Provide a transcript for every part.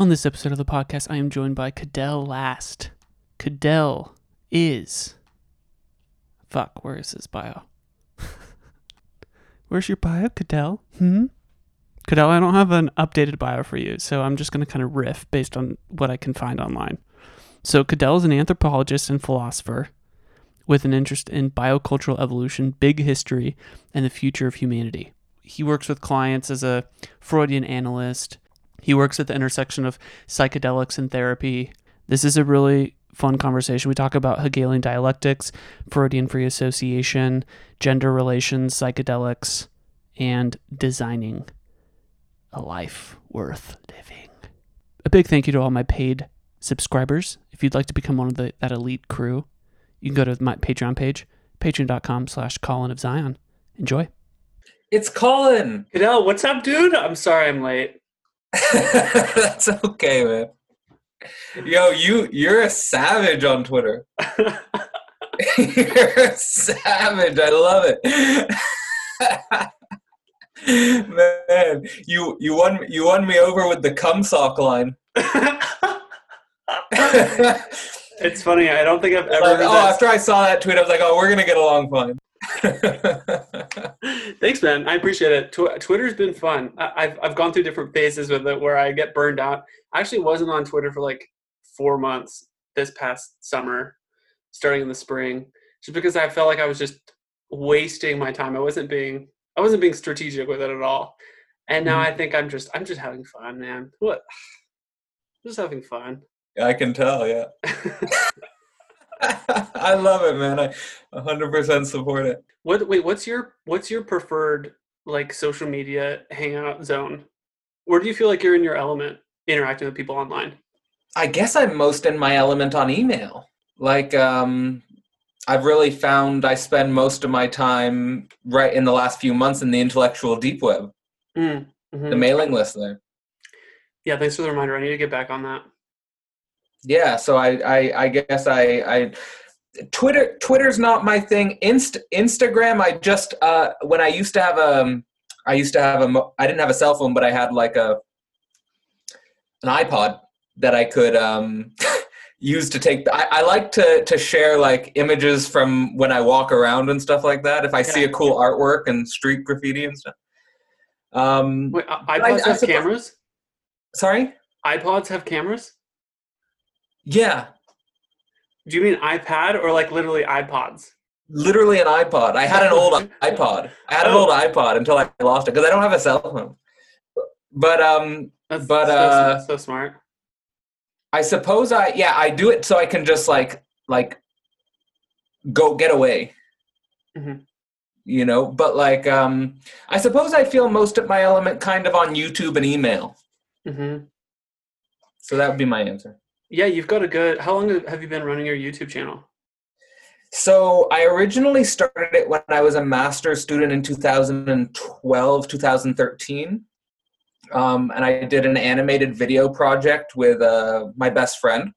On this episode of the podcast, I am joined by Cadell Last. Cadell is. Fuck, where is his bio? Where's your bio, Cadell? Hmm? Cadell, I don't have an updated bio for you, so I'm just going to kind of riff based on what I can find online. So, Cadell is an anthropologist and philosopher with an interest in biocultural evolution, big history, and the future of humanity. He works with clients as a Freudian analyst. He works at the intersection of psychedelics and therapy. This is a really fun conversation. We talk about Hegelian dialectics, Freudian free association, gender relations, psychedelics, and designing a life worth living. A big thank you to all my paid subscribers. If you'd like to become one of the, that elite crew, you can go to my Patreon page, patreon.com slash Colin of Zion. Enjoy. It's Colin. Cadell, what's up, dude? I'm sorry I'm late. That's okay, man. Yo, you you're a savage on Twitter. you're a savage. I love it. man, you you won you won me over with the cum sock line. it's funny. I don't think I've ever. Like, oh, that. after I saw that tweet, I was like, "Oh, we're gonna get along fine." Thanks, man. I appreciate it. Tw- Twitter's been fun. I- have I've gone through different phases with it where I get burned out. I actually wasn't on Twitter for like four months this past summer, starting in the spring, just because I felt like I was just wasting my time. I wasn't being I wasn't being strategic with it at all. And now mm-hmm. I think I'm just I'm just having fun, man. What? Just having fun. I can tell, yeah. I love it, man. I 100% support it. What wait, what's your what's your preferred like social media hangout zone? Where do you feel like you're in your element interacting with people online? I guess I'm most in my element on email. Like um I've really found I spend most of my time right in the last few months in the intellectual deep web. Mm, mm-hmm. The mailing list there. Yeah, thanks for the reminder. I need to get back on that yeah so I, I i guess i i twitter twitter's not my thing. Inst, instagram i just uh when i used to have a um, i used to have a i didn't have a cell phone but i had like a an ipod that i could um use to take I, I like to to share like images from when i walk around and stuff like that if i yeah. see a cool artwork and street graffiti and stuff. Um Wait, ipods I, have I cameras? Sorry? ipods have cameras yeah. Do you mean iPad or like literally iPods? Literally an iPod. I had an old iPod. I had an old iPod until I lost it because I don't have a cell phone. But um, That's but so, uh, so smart. I suppose I yeah I do it so I can just like like go get away. Mm-hmm. You know, but like um, I suppose I feel most of my element kind of on YouTube and email. Mm-hmm. So that would be my answer. Yeah, you've got a good. How long have you been running your YouTube channel? So I originally started it when I was a master's student in 2012, 2013. Um, and I did an animated video project with uh, my best friend.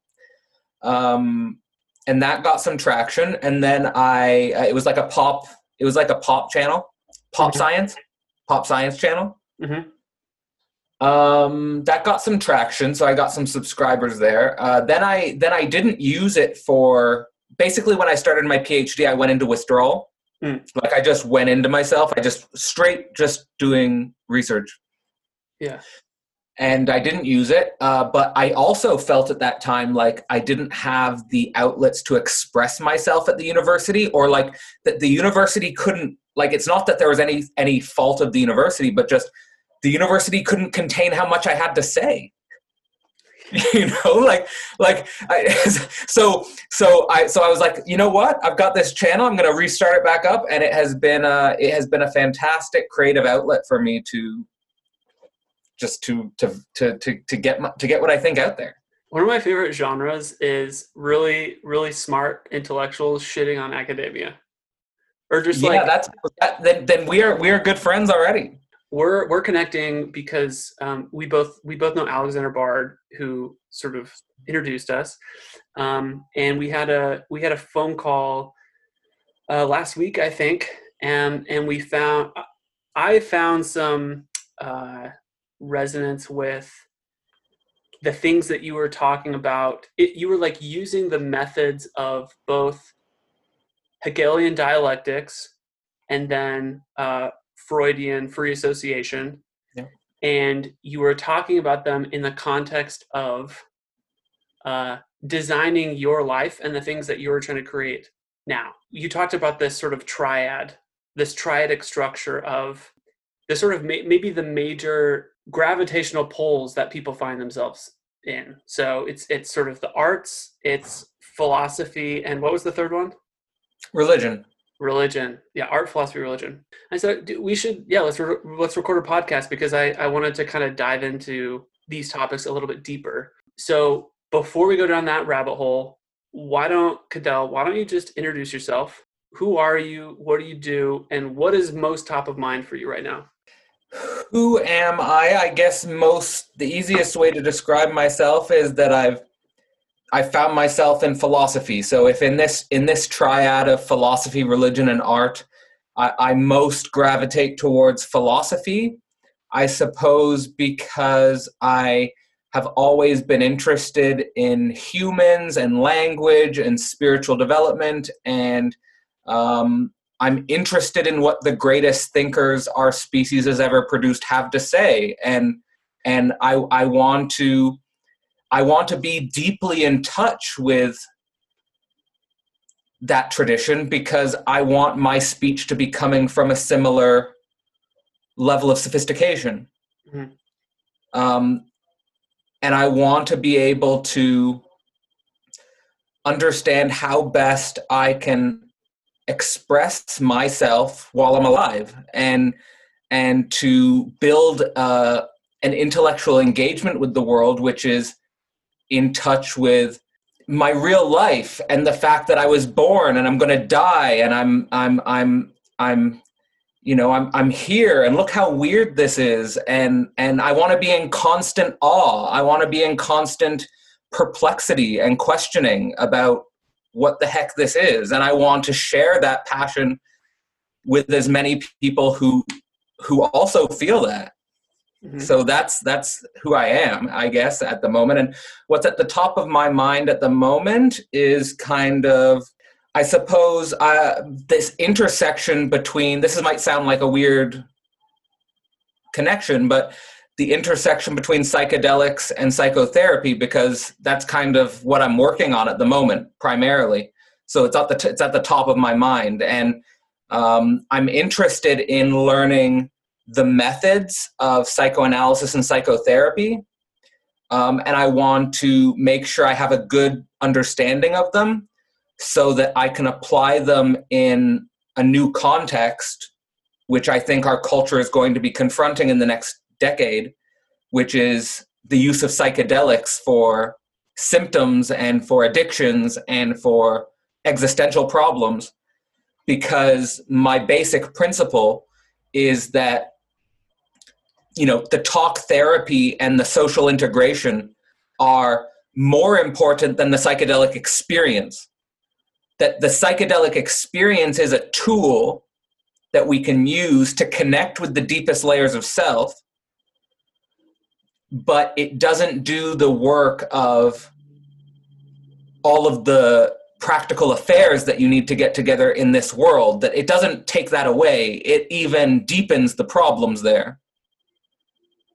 Um, and that got some traction. And then I, uh, it was like a pop, it was like a pop channel, pop mm-hmm. science, pop science channel. Mm-hmm. Um, that got some traction, so I got some subscribers there. Uh, then I then I didn't use it for basically when I started my PhD. I went into withdrawal. Mm. Like I just went into myself. I just straight just doing research. Yeah. And I didn't use it, uh, but I also felt at that time like I didn't have the outlets to express myself at the university, or like that the university couldn't. Like it's not that there was any any fault of the university, but just the university couldn't contain how much I had to say. you know, like, like, I, so, so I, so I was like, you know what? I've got this channel. I'm going to restart it back up, and it has been, uh, it has been a fantastic creative outlet for me to, just to, to, to, to, to get, my, to get what I think out there. One of my favorite genres is really, really smart intellectuals shitting on academia, or just yeah, like that's that, then. Then we are we are good friends already we're we're connecting because um, we both we both know Alexander Bard, who sort of introduced us, um, and we had a we had a phone call uh, last week, I think, and and we found I found some uh, resonance with the things that you were talking about, it, you were like using the methods of both Hegelian dialectics and then uh, Freudian free association. Yeah. And you were talking about them in the context of uh, designing your life and the things that you were trying to create. Now, you talked about this sort of triad, this triadic structure of the sort of ma- maybe the major gravitational poles that people find themselves in. So it's it's sort of the arts, it's philosophy, and what was the third one? Religion. Religion. Yeah, art, philosophy, religion. I said we should yeah let's re- let's record a podcast because I I wanted to kind of dive into these topics a little bit deeper. So before we go down that rabbit hole, why don't Cadell? Why don't you just introduce yourself? Who are you? What do you do? And what is most top of mind for you right now? Who am I? I guess most the easiest way to describe myself is that I've I found myself in philosophy. So if in this in this triad of philosophy, religion, and art, I, I most gravitate towards philosophy. I suppose because I have always been interested in humans and language and spiritual development and um, I'm interested in what the greatest thinkers our species has ever produced have to say, and and I I want to I want to be deeply in touch with that tradition because I want my speech to be coming from a similar level of sophistication. Mm-hmm. Um, and I want to be able to understand how best I can express myself while I'm alive and and to build uh, an intellectual engagement with the world which is in touch with my real life and the fact that I was born and I'm going to die and I'm I'm I'm I'm you know I'm I'm here and look how weird this is. And and I want to be in constant awe. I want to be in constant perplexity and questioning about what the heck this is. And i want to share that passion with as many people who who also feel that mm-hmm. so that's that's who i am i guess at the moment and what's at the top of my mind at the moment is kind of i suppose uh, this intersection between this might sound like a weird connection but the intersection between psychedelics and psychotherapy because that's kind of what I'm working on at the moment primarily. So it's at the t- it's at the top of my mind, and um, I'm interested in learning the methods of psychoanalysis and psychotherapy, um, and I want to make sure I have a good understanding of them so that I can apply them in a new context, which I think our culture is going to be confronting in the next decade, which is the use of psychedelics for symptoms and for addictions and for existential problems. Because my basic principle is that you know the talk therapy and the social integration are more important than the psychedelic experience. That the psychedelic experience is a tool that we can use to connect with the deepest layers of self but it doesn't do the work of all of the practical affairs that you need to get together in this world that it doesn't take that away. It even deepens the problems there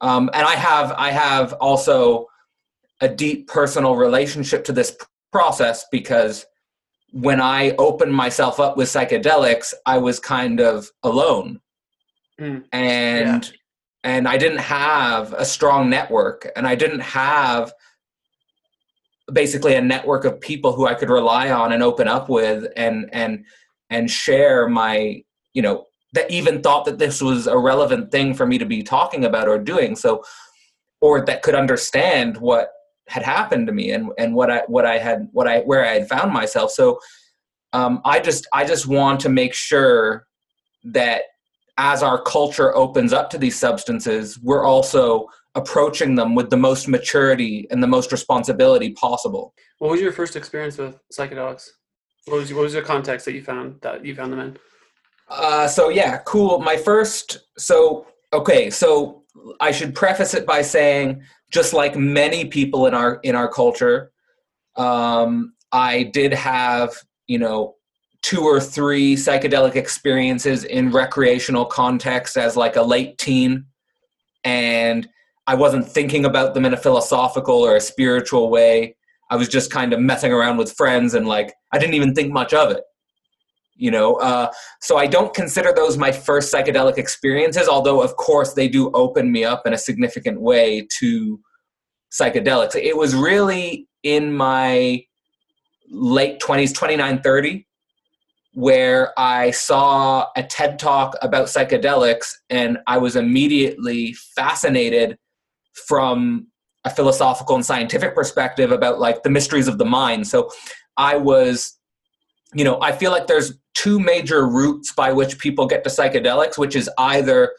um, and i have i have also a deep personal relationship to this process because when i opened myself up with psychedelics i was kind of alone mm. and yeah and I didn't have a strong network and I didn't have basically a network of people who I could rely on and open up with and and and share my you know that even thought that this was a relevant thing for me to be talking about or doing so or that could understand what had happened to me and and what I what I had what I where I had found myself so um, I just I just want to make sure that as our culture opens up to these substances, we're also approaching them with the most maturity and the most responsibility possible. What was your first experience with psychedelics? What was what was the context that you found that you found them in? Uh, so yeah, cool. My first so okay, so I should preface it by saying just like many people in our in our culture, um, I did have you know two or three psychedelic experiences in recreational context as like a late teen and i wasn't thinking about them in a philosophical or a spiritual way i was just kind of messing around with friends and like i didn't even think much of it you know uh, so i don't consider those my first psychedelic experiences although of course they do open me up in a significant way to psychedelics it was really in my late 20s 29 30 where I saw a TED talk about psychedelics and I was immediately fascinated from a philosophical and scientific perspective about like the mysteries of the mind. So I was, you know, I feel like there's two major routes by which people get to psychedelics, which is either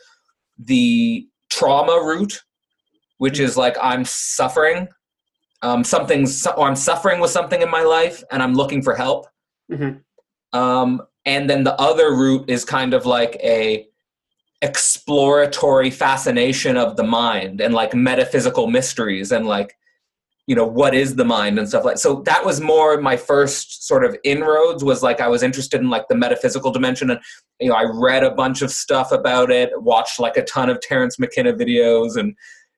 the trauma route, which is like I'm suffering, um, something's, or I'm suffering with something in my life and I'm looking for help. Mm-hmm um, and then the other route is kind of like a exploratory fascination of the mind and like metaphysical mysteries and like you know what is the mind and stuff like so that was more my first sort of inroads was like i was interested in like the metaphysical dimension and you know i read a bunch of stuff about it watched like a ton of terence mckenna videos and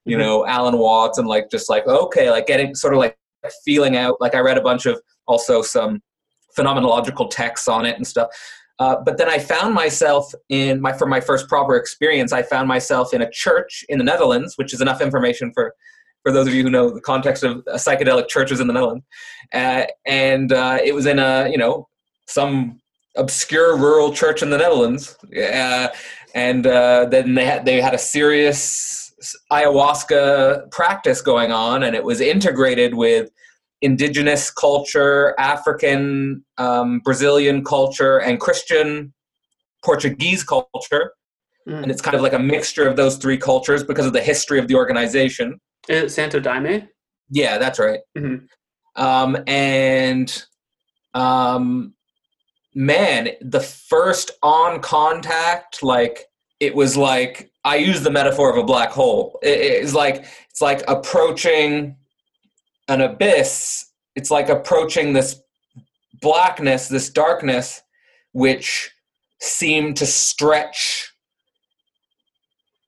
you mm-hmm. know alan watts and like just like okay like getting sort of like feeling out like i read a bunch of also some phenomenological texts on it and stuff. Uh, but then I found myself in my for my first proper experience. I found myself in a church in the Netherlands, which is enough information for for those of you who know the context of psychedelic churches in the Netherlands. Uh, and uh, it was in a you know some obscure rural church in the Netherlands. Uh, and uh, then they had they had a serious ayahuasca practice going on, and it was integrated with indigenous culture, African, um, Brazilian culture, and Christian Portuguese culture. Mm. And it's kind of like a mixture of those three cultures because of the history of the organization. Is Santo Daime? Yeah, that's right. Mm-hmm. Um, and um, man, the first on contact, like it was like I use the metaphor of a black hole. It, it's like it's like approaching an abyss, it's like approaching this blackness, this darkness, which seemed to stretch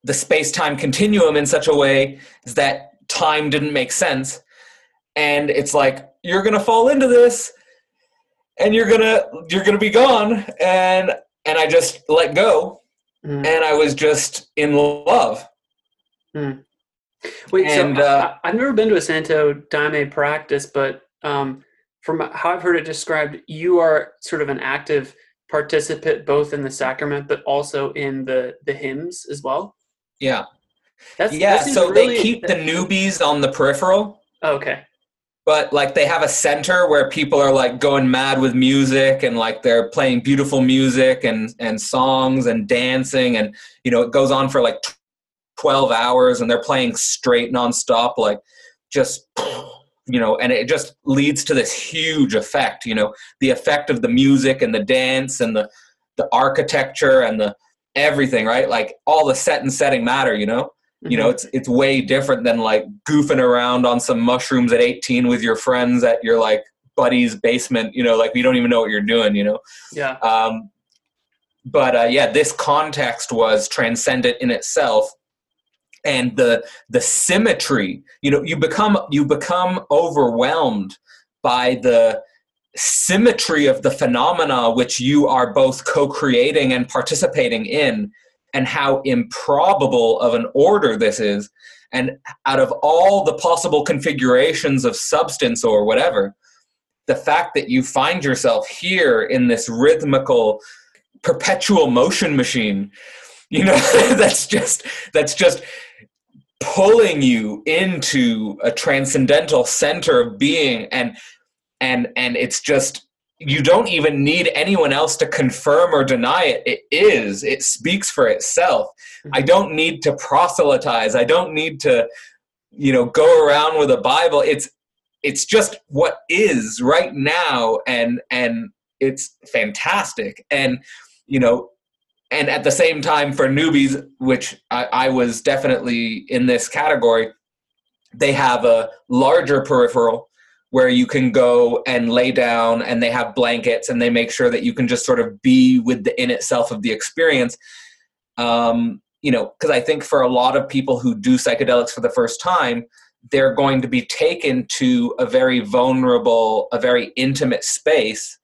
the space time continuum in such a way that time didn't make sense. And it's like, you're going to fall into this and you're going to you're going to be gone and and I just let go mm. and I was just in love. Mm. Wait, and, so uh, I, have never been to a Santo Daime practice, but um, from how I've heard it described, you are sort of an active participant both in the sacrament, but also in the the hymns as well. Yeah, that's, yeah. That so really, they keep the newbies on the peripheral. Okay. But like they have a center where people are like going mad with music and like they're playing beautiful music and and songs and dancing and you know it goes on for like 12 hours and they're playing straight nonstop, like just, you know, and it just leads to this huge effect, you know, the effect of the music and the dance and the, the architecture and the everything, right? Like all the set and setting matter, you know? You know, mm-hmm. it's it's way different than like goofing around on some mushrooms at 18 with your friends at your like buddy's basement, you know, like we don't even know what you're doing, you know? Yeah. Um, but uh, yeah, this context was transcendent in itself and the the symmetry you know you become you become overwhelmed by the symmetry of the phenomena which you are both co-creating and participating in and how improbable of an order this is. And out of all the possible configurations of substance or whatever the fact that you find yourself here in this rhythmical perpetual motion machine you know that's just that's just pulling you into a transcendental center of being. And and and it's just you don't even need anyone else to confirm or deny it. It is it speaks for itself. Mm-hmm. i don't need to proselytize. I don't need to you know go around with a bible. It's it's just what is right now and and it's fantastic. And you know and at the same time for newbies which I, I, was definitely in this category they have a larger peripheral where you can go and lay down and they have blankets and they make sure that you can just sort of be with the in itself of the experience. Um, you know because i think for a lot of people who do psychedelics for the first time they're going to be taken to a very vulnerable a very intimate space.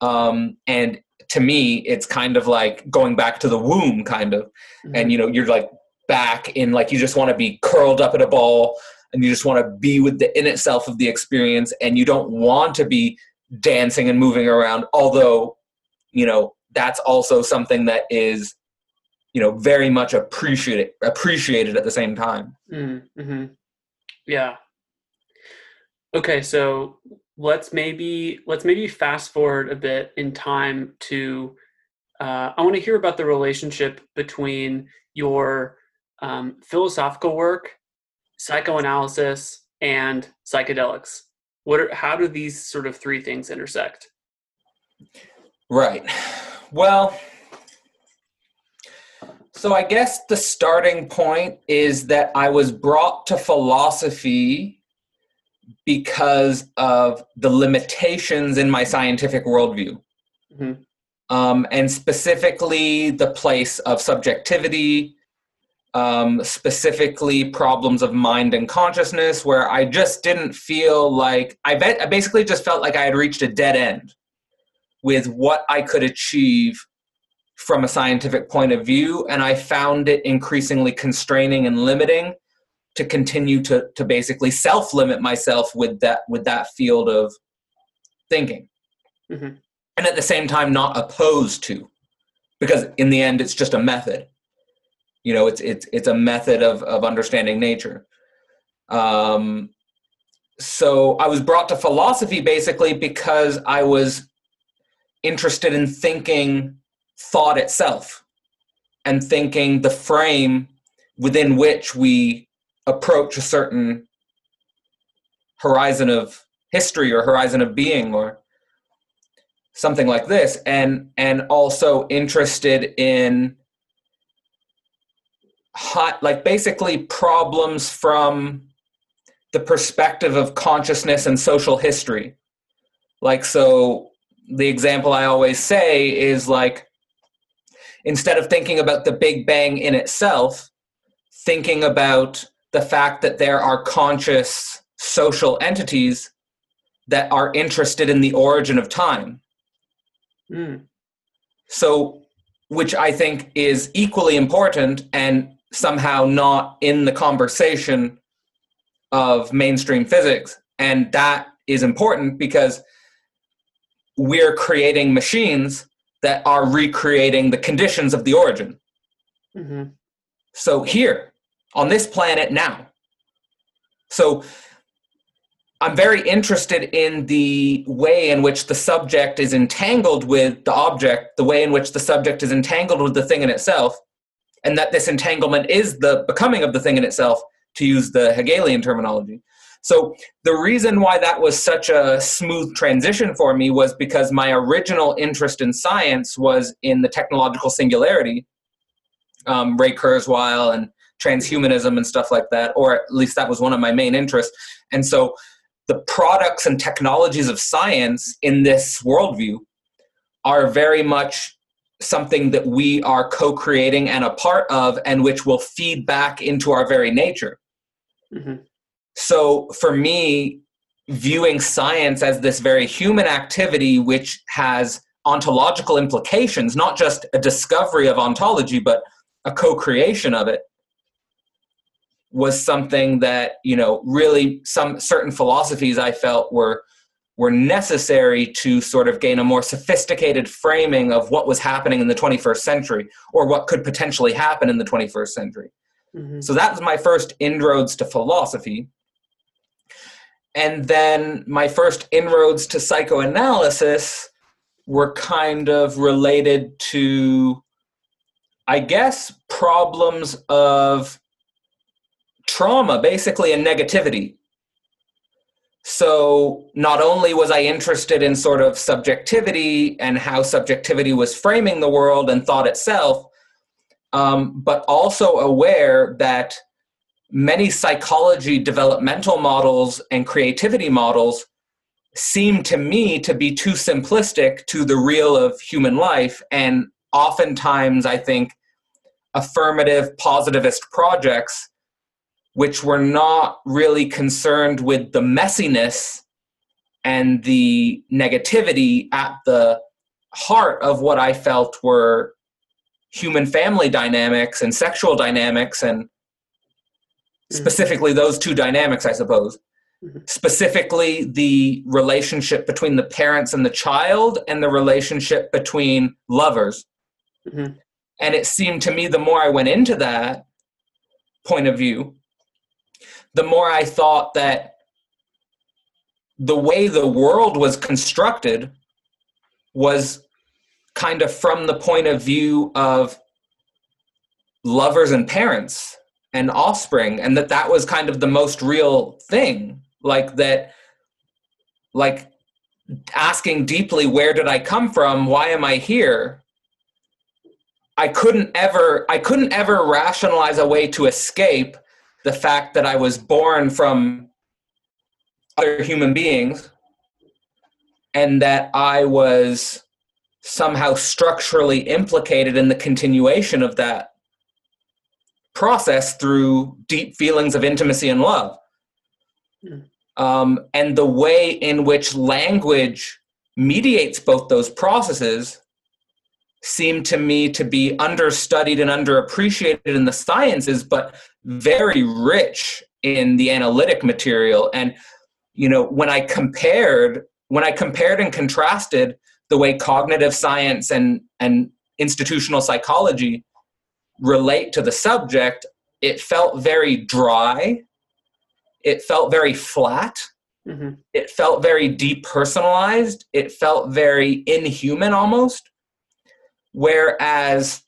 Um, and to me it's kind of like going back to the womb kind of. Mm-hmm. and you know you're like back in like you just want to be curled up in a ball and you just want to be with the in itself of the experience and you don't want to be dancing and moving around although you know that's also something that is you know very much appreciated appreciated at the same time mm-hmm. yeah okay so let's maybe let's maybe fast forward a bit in time to uh, i want to hear about the relationship between your um, philosophical work psychoanalysis, and psychedelics. What are, how do these sort of three things intersect? Right. Well, so I guess the starting point is that I was brought to philosophy because of the limitations in my scientific worldview. Mm-hmm. Um, and specifically the place of subjectivity, um, specifically problems of mind and consciousness, where I just didn't feel like I, bet, I basically just felt like I had reached a dead end with what I could achieve from a scientific point of view, and I found it increasingly constraining and limiting to continue to to basically self limit myself with that with that field of thinking, mm-hmm. and at the same time not opposed to, because in the end it's just a method you know it's it's it's a method of of understanding nature. Um so i was brought to philosophy basically because i was interested in thinking thought itself and thinking the frame within which we approach a certain horizon of history or horizon of being or something like this. And and also interested in hot like basically problems from the perspective of consciousness and social history like so the example i always say is like instead of thinking about the big bang in itself thinking about the fact that there are conscious social entities that are interested in the origin of time mm. so which i think is equally important and somehow not in the conversation of mainstream physics. And that is important because we're creating machines that are recreating the conditions of the origin. Mm-hmm. So, here on this planet now. So, I'm very interested in the way in which the subject is entangled with the object, the way in which the subject is entangled with the thing in itself, and that this entanglement is the becoming of the thing in itself, to use the Hegelian terminology. So the reason why that was such a smooth transition for me was because my original interest in science was in the technological singularity, um, Ray Kurzweil and transhumanism and stuff like that, or at least that was one of my main interests. And so the products and technologies of science in this worldview are very much something that we are co creating and a part of, and which will feed back into our very nature. Mm-hmm. So for me, viewing science as this very human activity which has ontological implications, not just a discovery of ontology, but a co creation of it, was something that, you know, really some certain philosophies I felt were were necessary to sort of gain a more sophisticated framing of what was happening in the 21st century or what could potentially happen in the 21st century. Mm-hmm. So that was my first inroads to philosophy. And then my first inroads to psychoanalysis were kind of related to, I guess, problems of trauma, basically, and negativity so not only was I interested in sort of subjectivity and how subjectivity was framing the world and thought itself, um, but also aware that many psychology developmental models and creativity models seem to me to be too simplistic to the real of human life and oftentimes i think affirmative positivist projects which were not really concerned with the messiness and the negativity at the heart of what i felt were human family dynamics and sexual dynamics and mm-hmm. specifically those two dynamics i suppose mm-hmm. specifically the relationship between the parents and the child and the relationship between lovers mm-hmm. and it seemed to me the more i went into that point of view the more i thought that the way the world was constructed was kind of from the point of view of lovers and parents and offspring and that that was kind of the most real thing. Like that like asking deeply where did i come from? Why am i here? I couldn't ever i couldn't ever rationalize a way to escape the fact that i was born from other human beings and that i was somehow structurally implicated in the continuation of that process through deep feelings of intimacy and love. Mm. Um, and the way in which language mediates both those processes seem to me to be understudied and underappreciated in the sciences, but very rich in the analytic material. And, you know, when I compared, when I compared and contrasted the way cognitive science and, and institutional psychology relate to the subject, it felt very dry. It felt very flat. Mm-hmm. It felt very depersonalized. It felt very inhuman almost. Whereas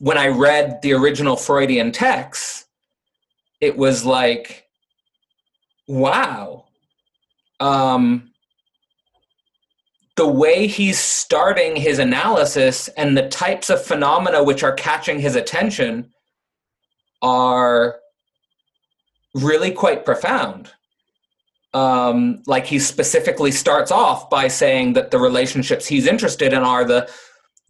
when I read the original Freudian texts, it was like, wow. Um, the way he's starting his analysis and the types of phenomena which are catching his attention are really quite profound. Um, like he specifically starts off by saying that the relationships he's interested in are the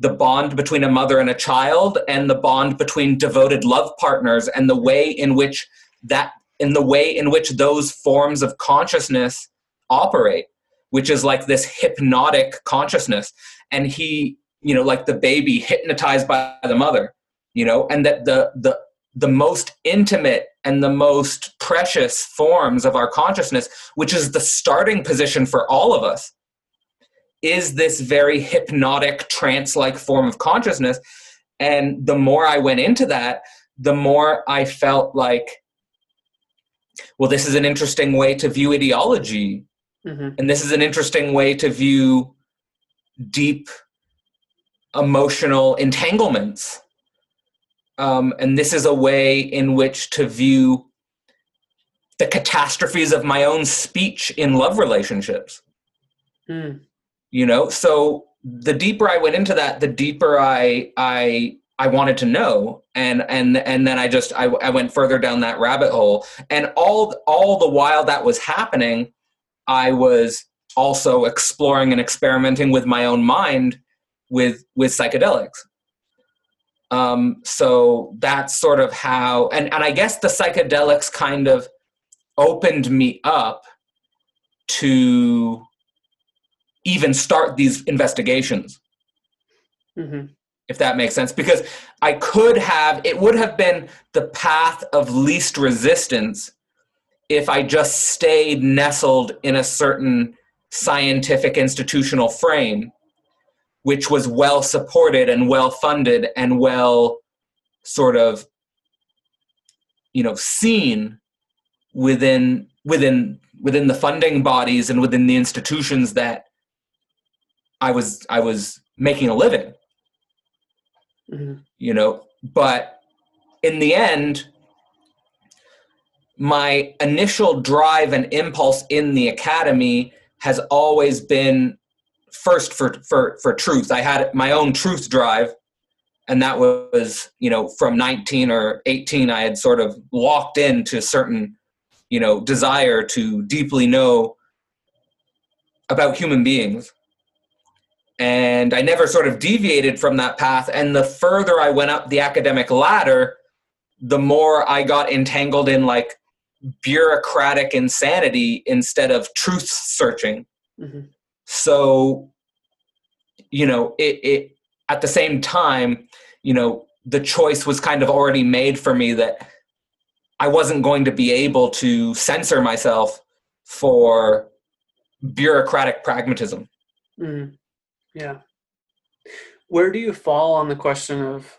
the bond between a mother and a child and the bond between devoted love partners and the way in which that in the way in which those forms of consciousness operate which is like this hypnotic consciousness. And he you know like the baby hypnotized by the mother you know and that the the the most intimate and the most precious forms of our consciousness which is the starting position for all of us is this very hypnotic trance like form of consciousness and the more i went into that the more i felt like well this is an interesting way to view ideology Mm-hmm. And this is an interesting way to view deep emotional entanglements. Um, and this is a way in which to view the catastrophes of my own speech in love relationships. Mm. You know, so the deeper I went into that, the deeper I I I wanted to know, and and and then I just I, I went further down that rabbit hole, and all all the while that was happening, I was also exploring and experimenting with my own mind with with psychedelics. Um, so that's sort of how, and, and I guess the psychedelics kind of opened me up to even start these investigations. Mm-hmm. If that makes sense, because I could have, it would have been the path of least resistance if I just stayed nestled in a certain scientific institutional frame, which was well supported and well funded and well sort of you know seen within within within the funding bodies and within the institutions that I was I was making a living. Mm-hmm. You know, but in the end, my initial drive and impulse in the academy has always been first for for for truth. I had my own truth drive and that was you know from 19 or 18 i had sort of walked into certain you know desire to deeply know about human beings and i never sort of deviated from that path and the further i went up the academic ladder the more i got entangled in like bureaucratic insanity instead of truth searching mm-hmm. so you know it, it at the same time you know the choice was kind of already made for me that i wasn't going to be able to censor myself for bureaucratic pragmatism mm. Yeah. Where do you fall on the question of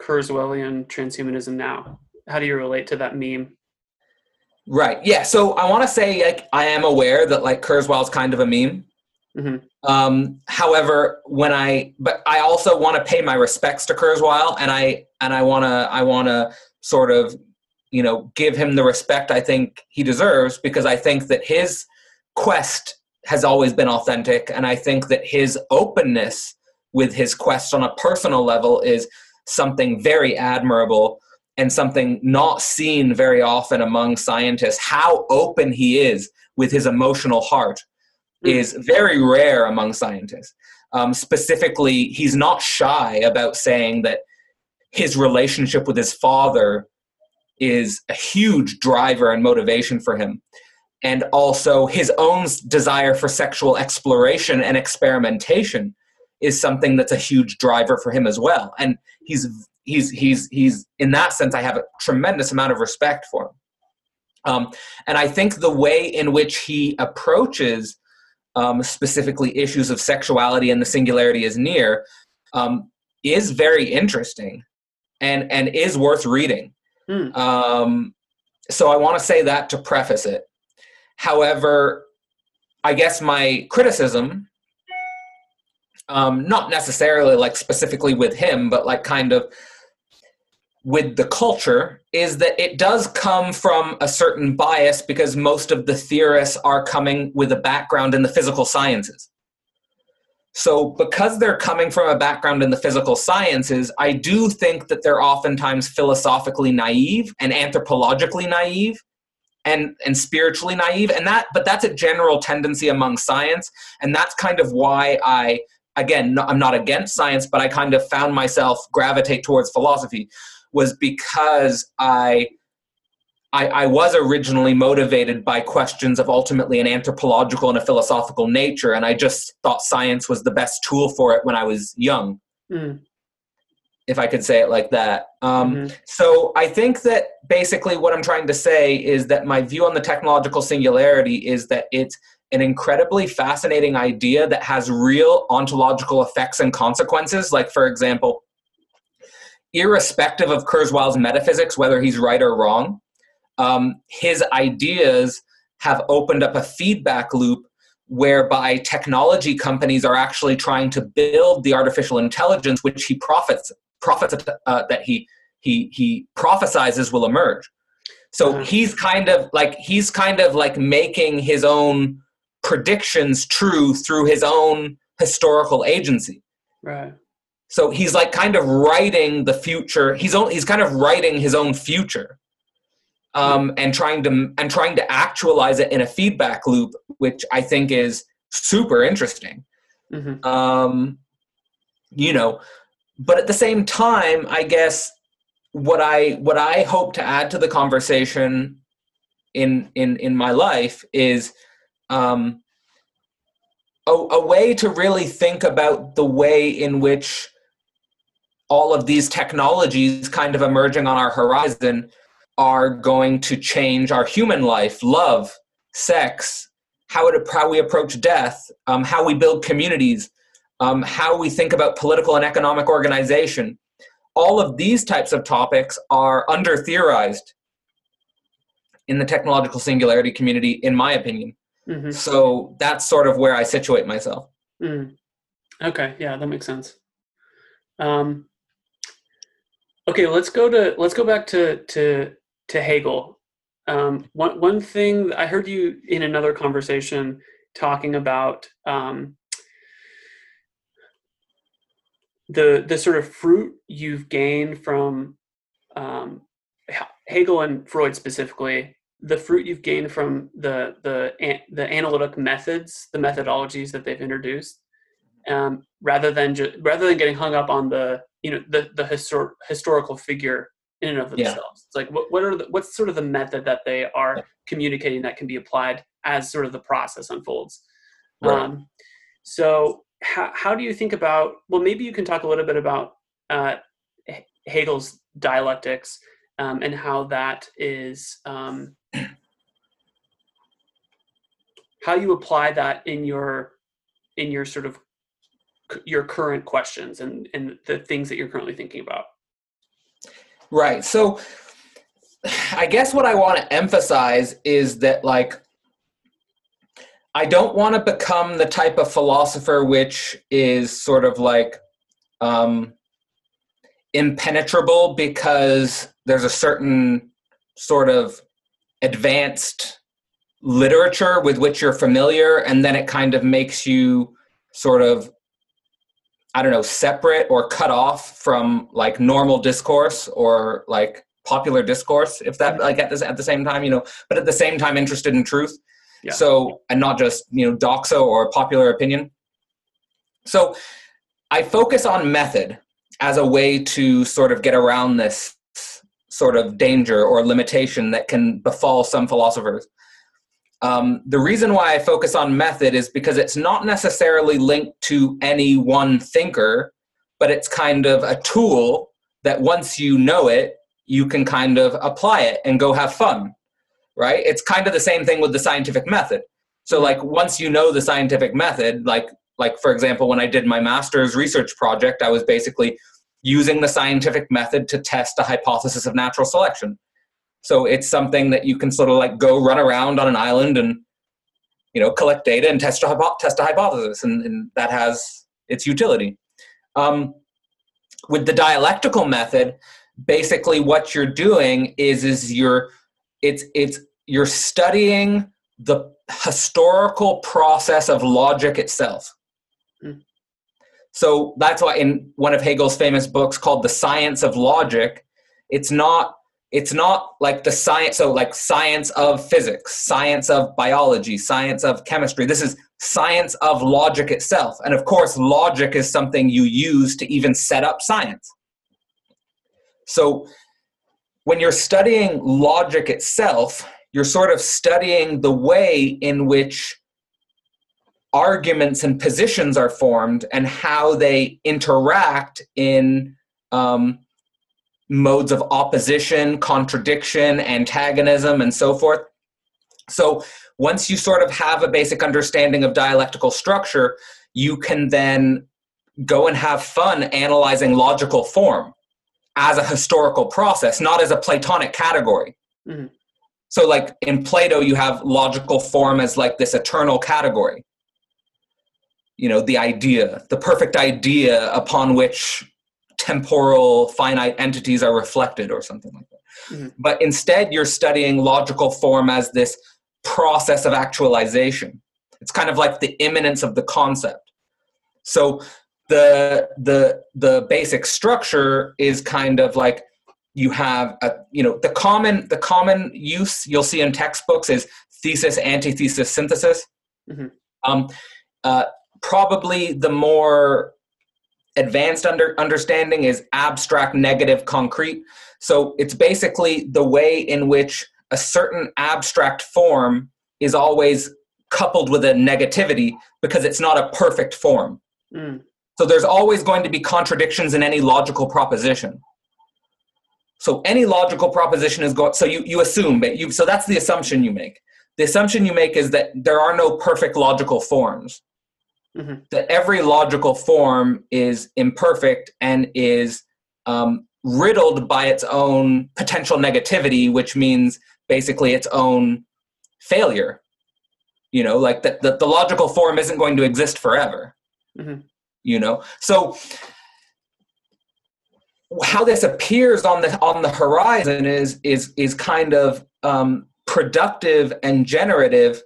kurzweilian transhumanism now? How do you relate to that meme? Right. Yeah. So i want to say like i am aware that like kurzweil's kind of a meme. Mm-hmm. Um, however, when I, but I also want to pay my respects to Kurzweil, and I and I want to I want to sort of, you know, give him the respect I think he deserves because I think that his quest has always been authentic, and I think that his openness with his quest on a personal level is something very admirable and something not seen very often among scientists. How open he is with his emotional heart Hmm. is very rare among scientists. Um, specifically, he's not shy about saying that his relationship with his father is a huge driver and motivation for him. And also, his own desire for sexual exploration and experimentation is something that's a huge driver for him as well. And he's he's he's he's in that sense, I have a tremendous amount of respect for him. Um, and I think the way in which he approaches um, specifically issues of sexuality and the singularity is near, um, is very interesting and and is worth reading. Hmm. Um, so I want to say that to preface it. However, I guess my criticism, um, not necessarily like specifically with him, but like kind of with the culture is that it does come from a certain bias because most of the theorists are coming with a background in the physical sciences. So, because they're coming from a background in the physical sciences, I do think that they're oftentimes philosophically naive and anthropologically naive and, and spiritually naive. And that, but that's a general tendency among science. And that's kind of why I, again, I'm not against science, but I kind of found myself gravitate towards philosophy was because I, I, I was originally motivated by questions of ultimately an anthropological and a philosophical nature, and I just thought science was the best tool for it when I was young. Mm. If I could say it like that. Um, mm-hmm. So I think that basically what I'm trying to say is that my view on the technological singularity is that it's an incredibly fascinating idea that has real ontological effects and consequences. Like, for example, irrespective of Kurzweil's metaphysics, whether he's right or wrong, um, his ideas have opened up a feedback loop whereby technology companies are actually trying to build the artificial intelligence which he profits profits uh, that he he he prophesizes will emerge. So mm-hmm. he's kind of like he's kind of like making his own predictions true through his own historical agency. Right so he's like kind of writing the future he's only he's kind of writing his own future um, and trying to and trying to actualize it in a feedback loop which i think is super interesting mm-hmm. um, you know but at the same time i guess what i what i hope to add to the conversation in in in my life is um, a, a way to really think about the way in which all of these technologies kind of emerging on our horizon are going to change our human life, love, sex, how, it, how we approach death, um, how we build communities, um, how we think about political and economic organization. All of these types of topics are under theorized in the technological singularity community, in my opinion. Mm-hmm. So that's sort of where I situate myself. Mm. Okay, yeah, that makes sense. Um, Okay, let's go to let's go back to to to Hegel. Um, one one thing I heard you in another conversation talking about um, the the sort of fruit you've gained from um, Hegel and Freud specifically, the fruit you've gained from the the the analytic methods, the methodologies that they've introduced, um, rather than just rather than getting hung up on the you know the the histor- historical figure in and of themselves. Yeah. It's like what what are the, what's sort of the method that they are yeah. communicating that can be applied as sort of the process unfolds. Right. Um, so how how do you think about? Well, maybe you can talk a little bit about uh, Hegel's dialectics um, and how that is um, how you apply that in your in your sort of your current questions and and the things that you're currently thinking about right so i guess what i want to emphasize is that like i don't want to become the type of philosopher which is sort of like um impenetrable because there's a certain sort of advanced literature with which you're familiar and then it kind of makes you sort of i don't know separate or cut off from like normal discourse or like popular discourse if that like at, this, at the same time you know but at the same time interested in truth yeah. so and not just you know doxa or popular opinion so i focus on method as a way to sort of get around this sort of danger or limitation that can befall some philosophers. Um, the reason why I focus on method is because it's not necessarily linked to any one thinker, but it's kind of a tool that once you know it, you can kind of apply it and go have fun, right? It's kind of the same thing with the scientific method. So, like, once you know the scientific method, like like for example when i did my master's research project i was basically using the scientific method to test a hypothesis of natural selection so it's something that you can sort of like go run around on an island and you know collect data and test a, test a hypothesis and, and that has its utility um, with the dialectical method basically what you're doing is is you're it's it's you're studying the historical process of logic itself hmm. so that's why in one of Hegel's famous books called The Science of Logic, it's not it's not like the science so like science of physics, science of biology, science of chemistry. This is science of logic itself. And of course, logic is something you use to even set up science. So when you're studying logic itself, you're sort of studying the way in which arguments and positions are formed and how they interact in um, modes of opposition, contradiction, antagonism, and so forth. So once you sort of have a basic understanding of dialectical structure, you can then go and have fun analyzing logical form as a historical process, not as a Platonic category. Mm-hmm. So, like in Plato, you have logical form as like this eternal category. You know the idea the perfect idea upon which temporal finite entities are reflected or something like that. Mm-hmm. but instead you're studying logical form as this process of actualization. It's kind of like the immanence of the concept. So the the the basic structure is kind of like you have a you know the common the common use you'll see in textbooks is thesis antithesis synthesis mm-hmm. um, uh, probably the more advanced under, understanding is abstract negative concrete so it's basically the way in which a certain abstract form is always coupled with a negativity because it's not a perfect form mm. so there's always going to be contradictions in any logical proposition so any logical proposition is going so you, you assume that you so that's the assumption you make the assumption you make is that there are no perfect logical forms mm-hmm. that every logical form is imperfect and is um, riddled by its own potential negativity, which means basically its own failure. You know, like that the, the, logical form isn't going to exist forever. Mm-hmm. You know, so how this appears on the on the horizon is is is kind of um, productive and generative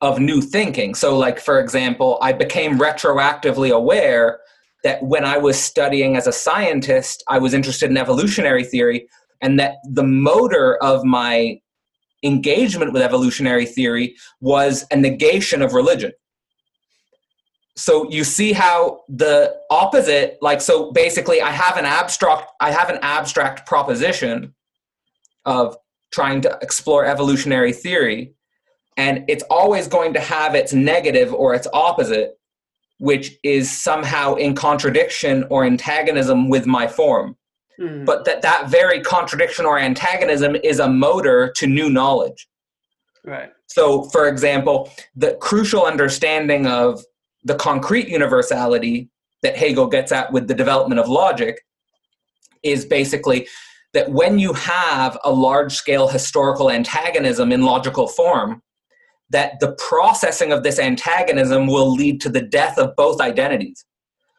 of new thinking. So, like, for example, I became retroactively aware that when I was studying as a scientist, I was interested in evolutionary theory, and that the motor of my engagement with evolutionary theory was a negation of religion. So you see how the opposite, like so basically I have an abstract I have an abstract proposition of trying to explore evolutionary theory, and it's always going to have its negative or its opposite, which is somehow in contradiction or antagonism with my form. Mm. But that that very contradiction or antagonism is a motor to new knowledge. Right. So, for example, the crucial understanding of the concrete universality that Hegel gets at with the development of logic is basically that when you have a large scale historical antagonism in logical form, that the processing of this antagonism will lead to the death of both identities.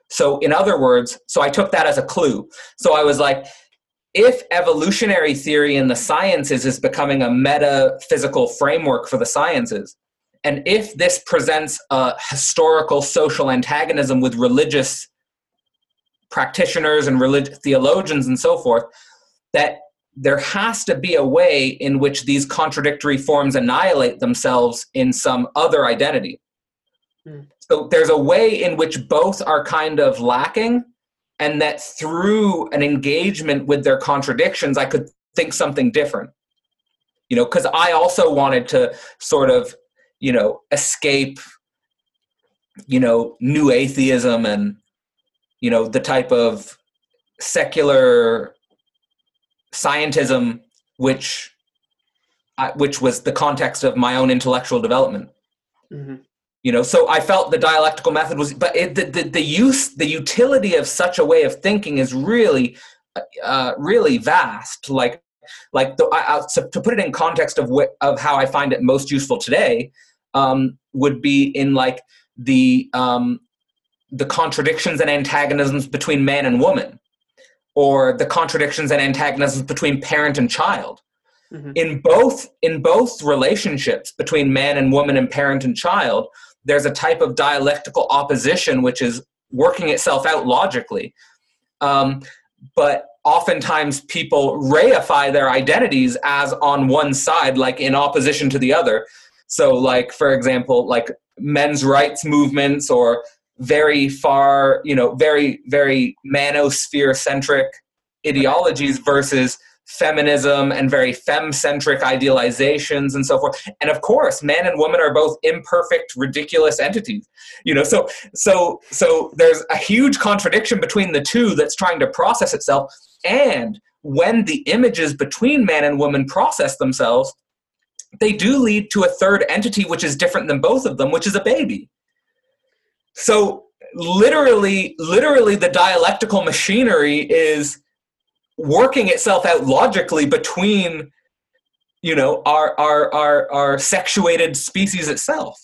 So, in other words, so I took that as a clue. So I was like, if evolutionary theory in the sciences is becoming a metaphysical framework for the sciences, and if this presents a historical social antagonism with religious practitioners and relig- theologians and so forth, that there has to be a way in which these contradictory forms annihilate themselves in some other identity. Hmm. So there's a way in which both are kind of lacking, and that through an engagement with their contradictions, I could think something different. You know, because I also wanted to sort of, you know, escape, you know, new atheism and, you know, the type of secular scientism which I, which was the context of my own intellectual development. Mm-hmm you know so i felt the dialectical method was but it, the, the, the use the utility of such a way of thinking is really uh, really vast like like the, I, I, so to put it in context of what of how i find it most useful today um, would be in like the um, the contradictions and antagonisms between man and woman or the contradictions and antagonisms between parent and child mm-hmm. in both in both relationships between man and woman and parent and child there's a type of dialectical opposition which is working itself out logically. Um, but oftentimes people reify their identities as on one side, like in opposition to the other. So, like, for example, like men's rights movements or very far, you know, very, very manosphere centric ideologies versus feminism and very fem-centric idealizations and so forth. And of course man and woman are both imperfect ridiculous entities you know? So so so there's a huge contradiction between the two that's trying to process itself. And when the images between man and woman process themselves they do lead to a third entity which is different than both of them which is a baby. So literally literally the dialectical machinery is working itself out logically between you know our our our our sexuated species itself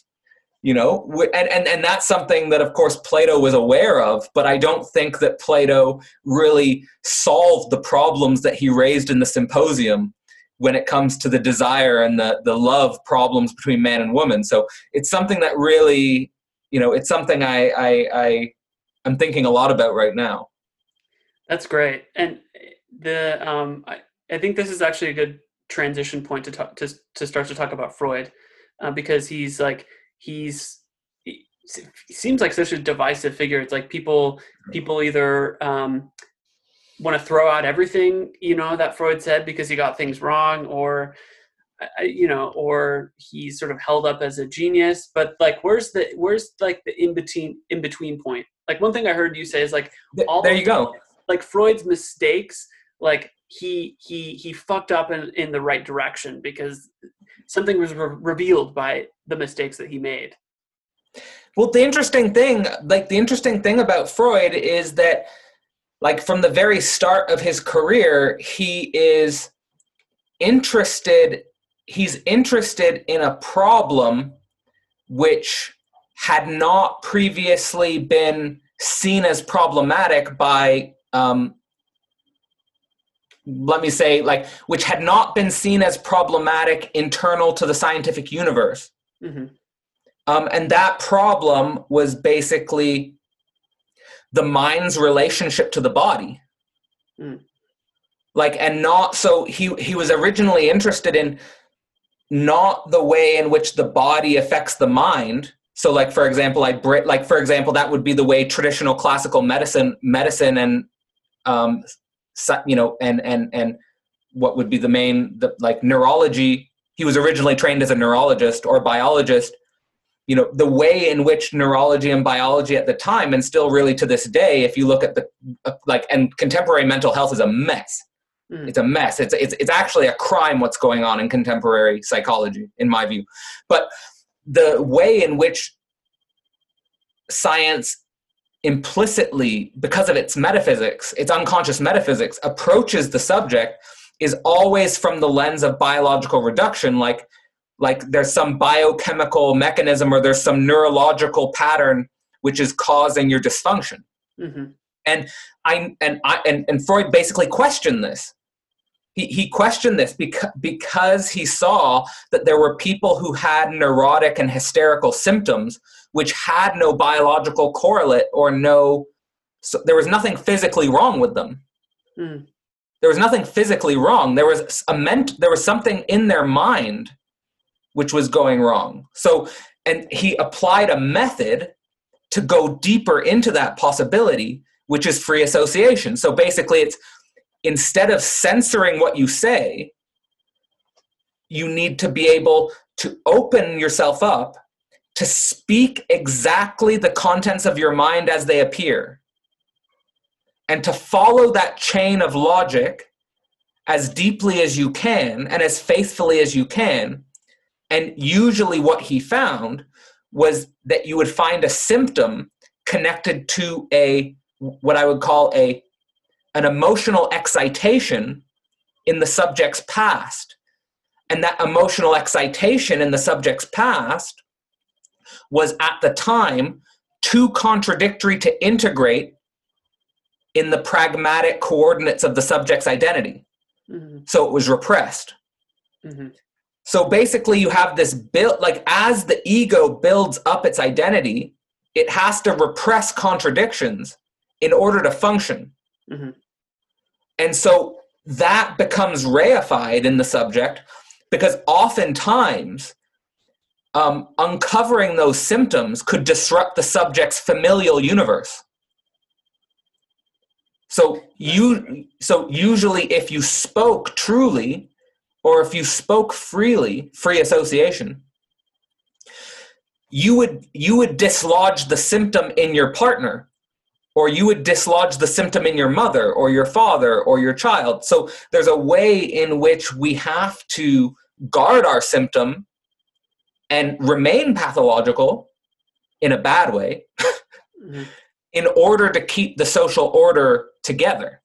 you know? And, and and that's something that of course plato was aware of but i don't think that plato really solved the problems that he raised in the symposium when it comes to the desire and the the love problems between man and woman. So it's something that really you know it's something i i, I i'm thinking a lot about right now. That's great. And the um, I, I think this is actually a good transition point to talk to to start to talk about Freud, uh, because he's like he's he seems like such a divisive figure. It's like people people either um, want to throw out everything you know that Freud said because he got things wrong, or you know, or he's sort of held up as a genius. But like, where's the where's like the in between in between point? Like one thing I heard you say is like, all there you go. Like Freud's mistakes like he he he fucked up in, in the right direction because something was re- revealed by the mistakes that he made well the interesting thing like the interesting thing about freud is that like from the very start of his career he is interested he's interested in a problem which had not previously been seen as problematic by um, let me say, like, which had not been seen as problematic internal to the scientific universe. Mm-hmm. Um, and that problem was basically the mind's relationship to the body. Mm. Like, and not so he he was originally interested in not the way in which the body affects the mind. So, like for example, I like for example, that would be the way traditional classical medicine, medicine, and um, you know, and and and what would be the main the, like neurology. He was originally trained as a neurologist or biologist. You know, the way in which neurology and biology at the time, and still really to this day, if you look at the uh, like, and contemporary mental health is a mess Mm. It's a mess. It's, it's, it's actually a crime what's going on in contemporary psychology, in my view. But the way in which science implicitly, because of its metaphysics, its unconscious metaphysics, approaches the subject is always from the lens of biological reduction, like like there's some biochemical mechanism or there's some neurological pattern which is causing your dysfunction. Mm-hmm. And I and I and, and Freud basically questioned this he, he questioned this because, because he saw that there were people who had neurotic and hysterical symptoms which had no biological correlate or no so there was nothing physically wrong with them mm. there was nothing physically wrong there was a meant there was something in their mind which was going wrong so and he applied a method to go deeper into that possibility which is free association so basically it's instead of censoring what you say, you need to be able to open yourself up to speak exactly the contents of your mind as they appear and to follow that chain of logic as deeply as you can and as faithfully as you can. And usually, what he found was that you would find a symptom connected to a what I would call a an emotional excitation in the subject's past. And that emotional excitation in the subject's past was at the time too contradictory to integrate in the pragmatic coordinates of the subject's identity. Mm-hmm. So it was repressed. Mm-hmm. So basically, you have this built, like as the ego builds up its identity, it has to repress contradictions in order to function. Mm-hmm. And so that becomes reified in the subject because oftentimes um, uncovering those symptoms could disrupt the subject's familial universe. So you so usually if you spoke truly or if you spoke freely, free association, you would you would dislodge the symptom in your partner or you would dislodge the symptom in your mother or your father or your child. So there's a way in which we have to guard our symptom and remain pathological in a bad way mm-hmm. in order to keep the social order together.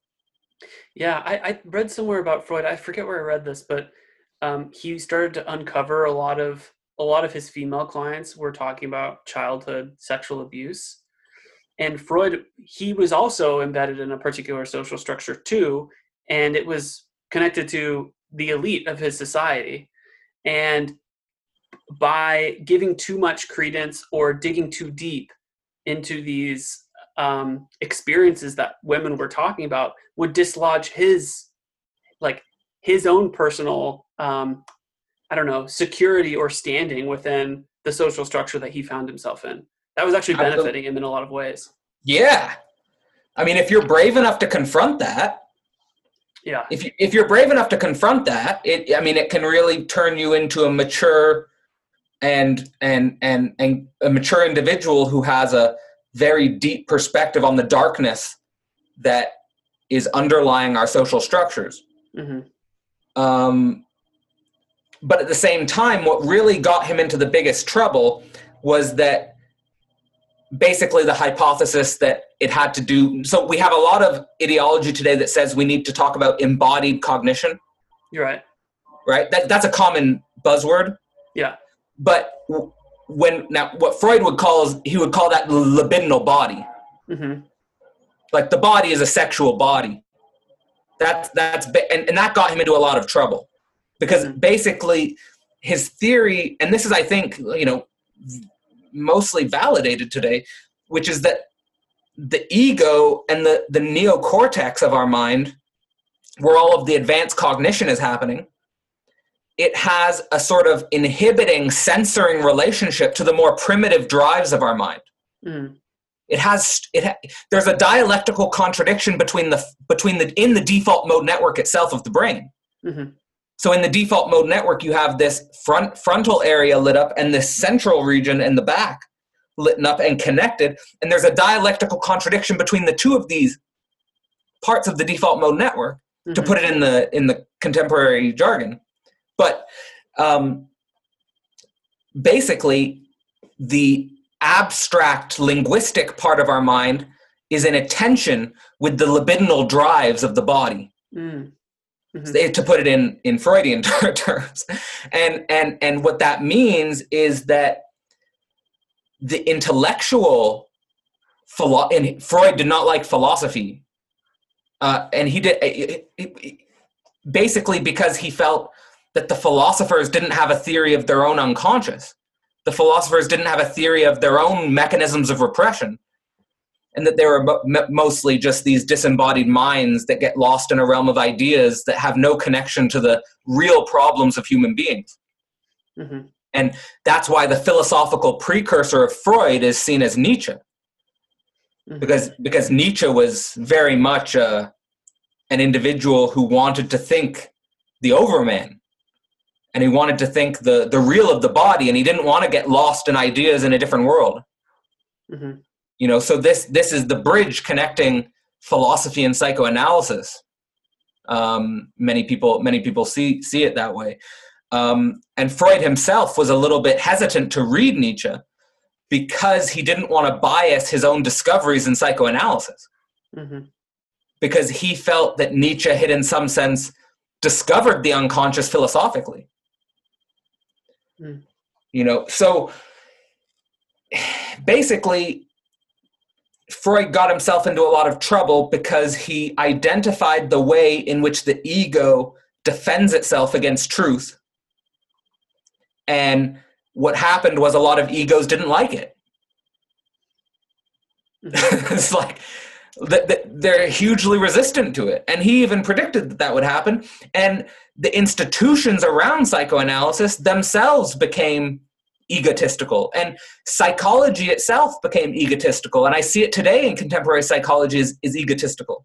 Yeah, I, I, read somewhere about Freud. I forget where I read this, but um, he started to uncover a lot of a lot of his female clients were talking about childhood sexual abuse and Freud, he was also embedded in a particular social structure too, and it was connected to the elite of his society. And by giving too much credence or digging too deep into these um, experiences that women were talking about, would dislodge his, like, his own personal, um, I don't know, security or standing within the social structure that he found himself in that was actually benefiting him in a lot of ways. Yeah. I mean, if you're brave enough to confront that, yeah. If you if you're brave enough to confront that, it I mean, it can really turn you into a mature and and and and a mature individual who has a very deep perspective on the darkness that is underlying our social structures. Mm-hmm. Um, but at the same time, what really got him into the biggest trouble was that basically the hypothesis that it had to do so we have a lot of ideology today that says we need to talk about embodied cognition. You're right. Right? That, that's a common buzzword. Yeah. But when now what freud would call is he would call that libidinal body mm-hmm. like the body is a sexual body that's that's and, and that got him into a lot of trouble because mm-hmm. basically his theory and this is i think you know mostly validated today, which is that the ego and the, the neocortex of our mind, where all of the advanced cognition is happening, it has a sort of inhibiting, censoring relationship to the more primitive drives of our mind. Mm. It has it. Ha, there's a dialectical contradiction between the between the in the default mode network itself of the brain. Mm-hmm. So in the default mode network, you have this front frontal area lit up and this central region in the back lit up and connected. And there's a dialectical contradiction between the two of these parts of the default mode network, mm-hmm. to put it in the in the contemporary jargon. But um, basically, the abstract linguistic part of our mind is in a tension with the libidinal drives of the body. Mm. Mm-hmm. To put it in in Freudian terms, and and and what that means is that the intellectual philo- and Freud did not like philosophy, uh, and he did it, it, it, basically because he felt that the philosophers didn't have a theory of their own unconscious. The philosophers didn't have a theory of their own mechanisms of repression and that they were mostly just these disembodied minds that get lost in a realm of ideas that have no connection to the real problems of human beings. Mm-hmm. And that's why the philosophical precursor of Freud is seen as Nietzsche. Mm-hmm. Because, because Nietzsche was very much uh, an individual who wanted to think the overman. And he wanted to think the, the real of the body, and he didn't want to get lost in ideas in a different world. Mm-hmm. You know so this this is the bridge connecting philosophy and psychoanalysis. Um, many people many people see see it that way. Um, and freud himself was a little bit hesitant to read nietzsche because he didn't want to bias his own discoveries in psychoanalysis. Mm-hmm. because he felt that nietzsche had in some sense discovered the unconscious philosophically mm. you know so basically Freud got himself into a lot of trouble because he identified the way in which the ego defends itself against truth. And what happened was a lot of egos didn't like it. Mm-hmm. it's like they're hugely resistant to it. And he even predicted that that would happen. And the institutions around psychoanalysis themselves became egotistical and psychology itself became egotistical and i see it today in contemporary psychology is, is egotistical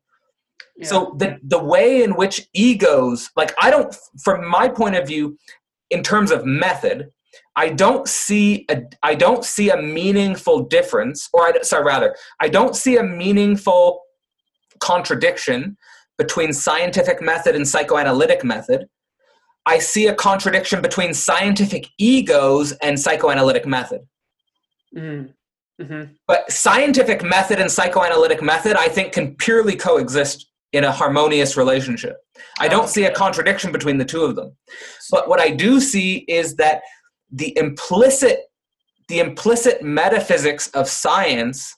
yeah. so the, the way in which egos like i don't from my point of view in terms of method i don't see a i don't see a meaningful difference or I, sorry rather i don't see a meaningful contradiction between scientific method and psychoanalytic method I see a contradiction between scientific egos and psychoanalytic method. Mm. Mm-hmm. But scientific method and psychoanalytic method, I think, can purely coexist in a harmonious relationship. I don't see a contradiction between the two of them. But what I do see is that the implicit the implicit metaphysics of science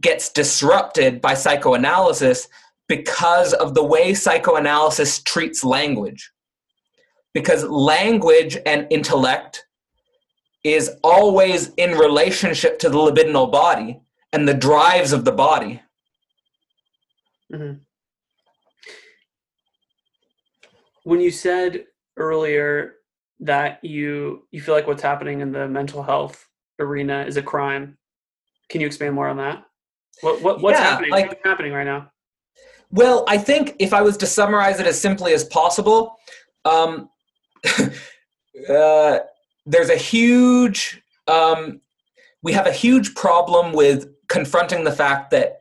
gets disrupted by psychoanalysis because of the way psychoanalysis treats language because language and intellect is always in relationship to the libidinal body and the drives of the body. Mm-hmm. When you said earlier that you you feel like what's happening in the mental health arena is a crime, can you expand more on that? What, what what's yeah, happening? Like, what's happening right now? Well, I think if I was to summarize it as simply as possible, um, uh, there's a huge um, we have a huge problem with confronting the fact that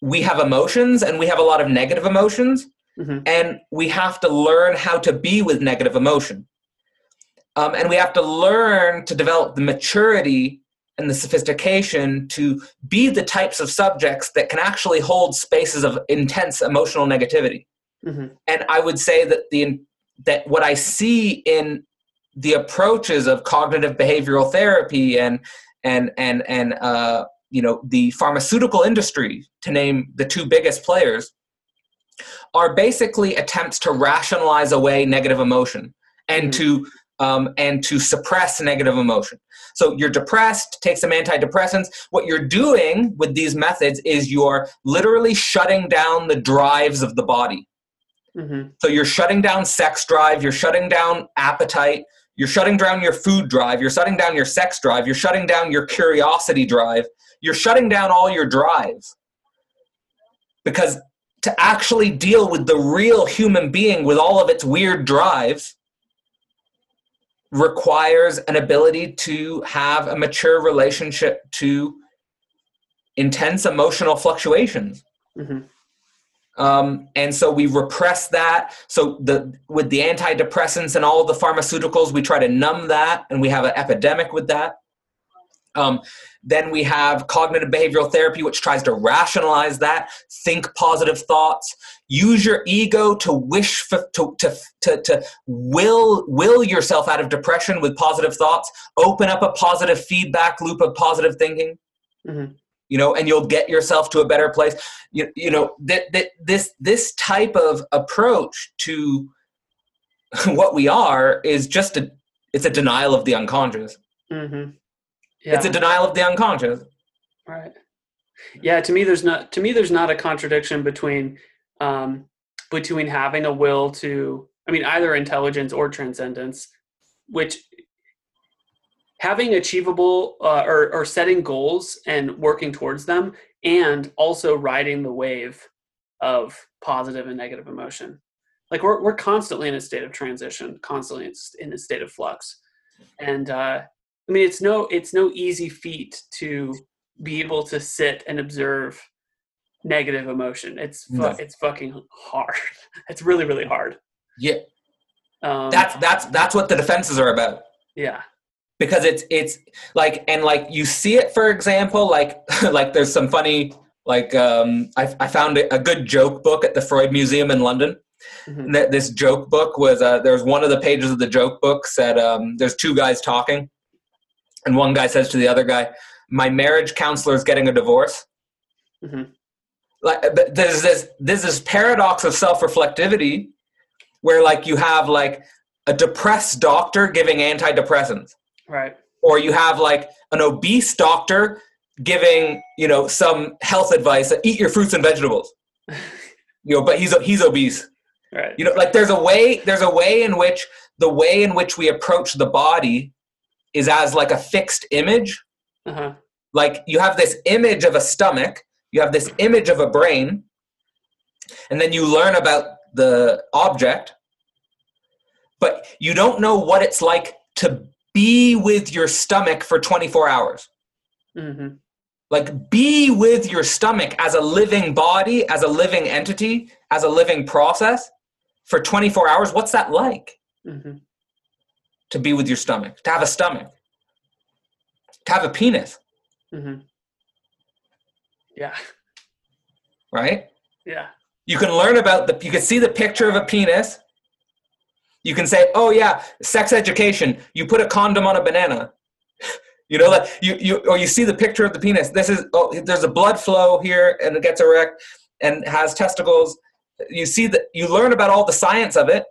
we have emotions and we have a lot of negative emotions mm-hmm. and we have to learn how to be with negative emotion um, and we have to learn to develop the maturity and the sophistication to be the types of subjects that can actually hold spaces of intense emotional negativity mm-hmm. and i would say that the that what I see in the approaches of cognitive behavioral therapy and and and and uh, you know the pharmaceutical industry, to name the two biggest players, are basically attempts to rationalize away negative emotion and mm-hmm. to um, and to suppress negative emotion. So you're depressed, take some antidepressants. What you're doing with these methods is you're literally shutting down the drives of the body. Mm-hmm. So you're shutting down sex drive, you're shutting down appetite, you're shutting down your food drive, you're shutting down your sex drive, you're shutting down your curiosity drive, you're shutting down all your drives. Because to actually deal with the real human being with all of its weird drives requires an ability to have a mature relationship to intense emotional fluctuations. Mm-hmm. Um, and so we repress that. So the with the antidepressants and all the pharmaceuticals, we try to numb that, and we have an epidemic with that. Um, then we have cognitive behavioral therapy, which tries to rationalize that, think positive thoughts, use your ego to wish for, to, to, to, to will, will yourself out of depression with positive thoughts, open up a positive feedback loop of positive thinking. Mm-hmm. You know, and you'll get yourself to a better place. You, you know that, that this this type of approach to what we are is just a it's a denial of the unconscious. Mm-hmm. Yeah. It's a denial of the unconscious. Right. Yeah. To me, there's not. To me, there's not a contradiction between um, between having a will to. I mean, either intelligence or transcendence, which having achievable uh, or, or setting goals and working towards them, and also riding the wave of positive and negative emotion. Like we're we're constantly in a state of transition, constantly in a state of flux, and uh, I mean, it's no it's no easy feat to be able to sit and observe negative emotion. It's fu- no. it's fucking hard. It's really really hard. Yeah. Um, that's that's that's what the defenses are about. Yeah. Because it's it's like and like you see it for example like like there's some funny like um I I found a good joke book at the Freud Museum in London. Mm-hmm. This joke book was uh, there was one of the pages of the joke book said um, there's two guys talking and one guy says to the other guy, "My marriage counselor is getting a divorce." Mm-hmm. Like there's this there's this paradox of self reflectivity, where like you have like a depressed doctor giving antidepressants, right? Or you have like an obese doctor giving you know some health advice: eat your fruits and vegetables. you know, but he's he's obese. Right. You know, like there's a way there's a way in which the way in which we approach the body is as like a fixed image. Uh-huh. Like you have this image of a stomach, you have this image of a brain, and then you learn about the object, but you don't know what it's like to be with your stomach for 24 hours. Mm-hmm. Like, be with your stomach as a living body, as a living entity, as a living process for 24 hours. What's that like? Mm-hmm to be with your stomach, to have a stomach, to have a penis. Mm-hmm. Yeah. Right? Yeah. You can learn about the, you can see the picture of a penis. You can say, oh, yeah, sex education. You put a condom on a banana. you know, like you, you, or you see the picture of the penis. This is, oh, there's a blood flow here and it gets erect and has testicles. You see that, you learn about all the science of it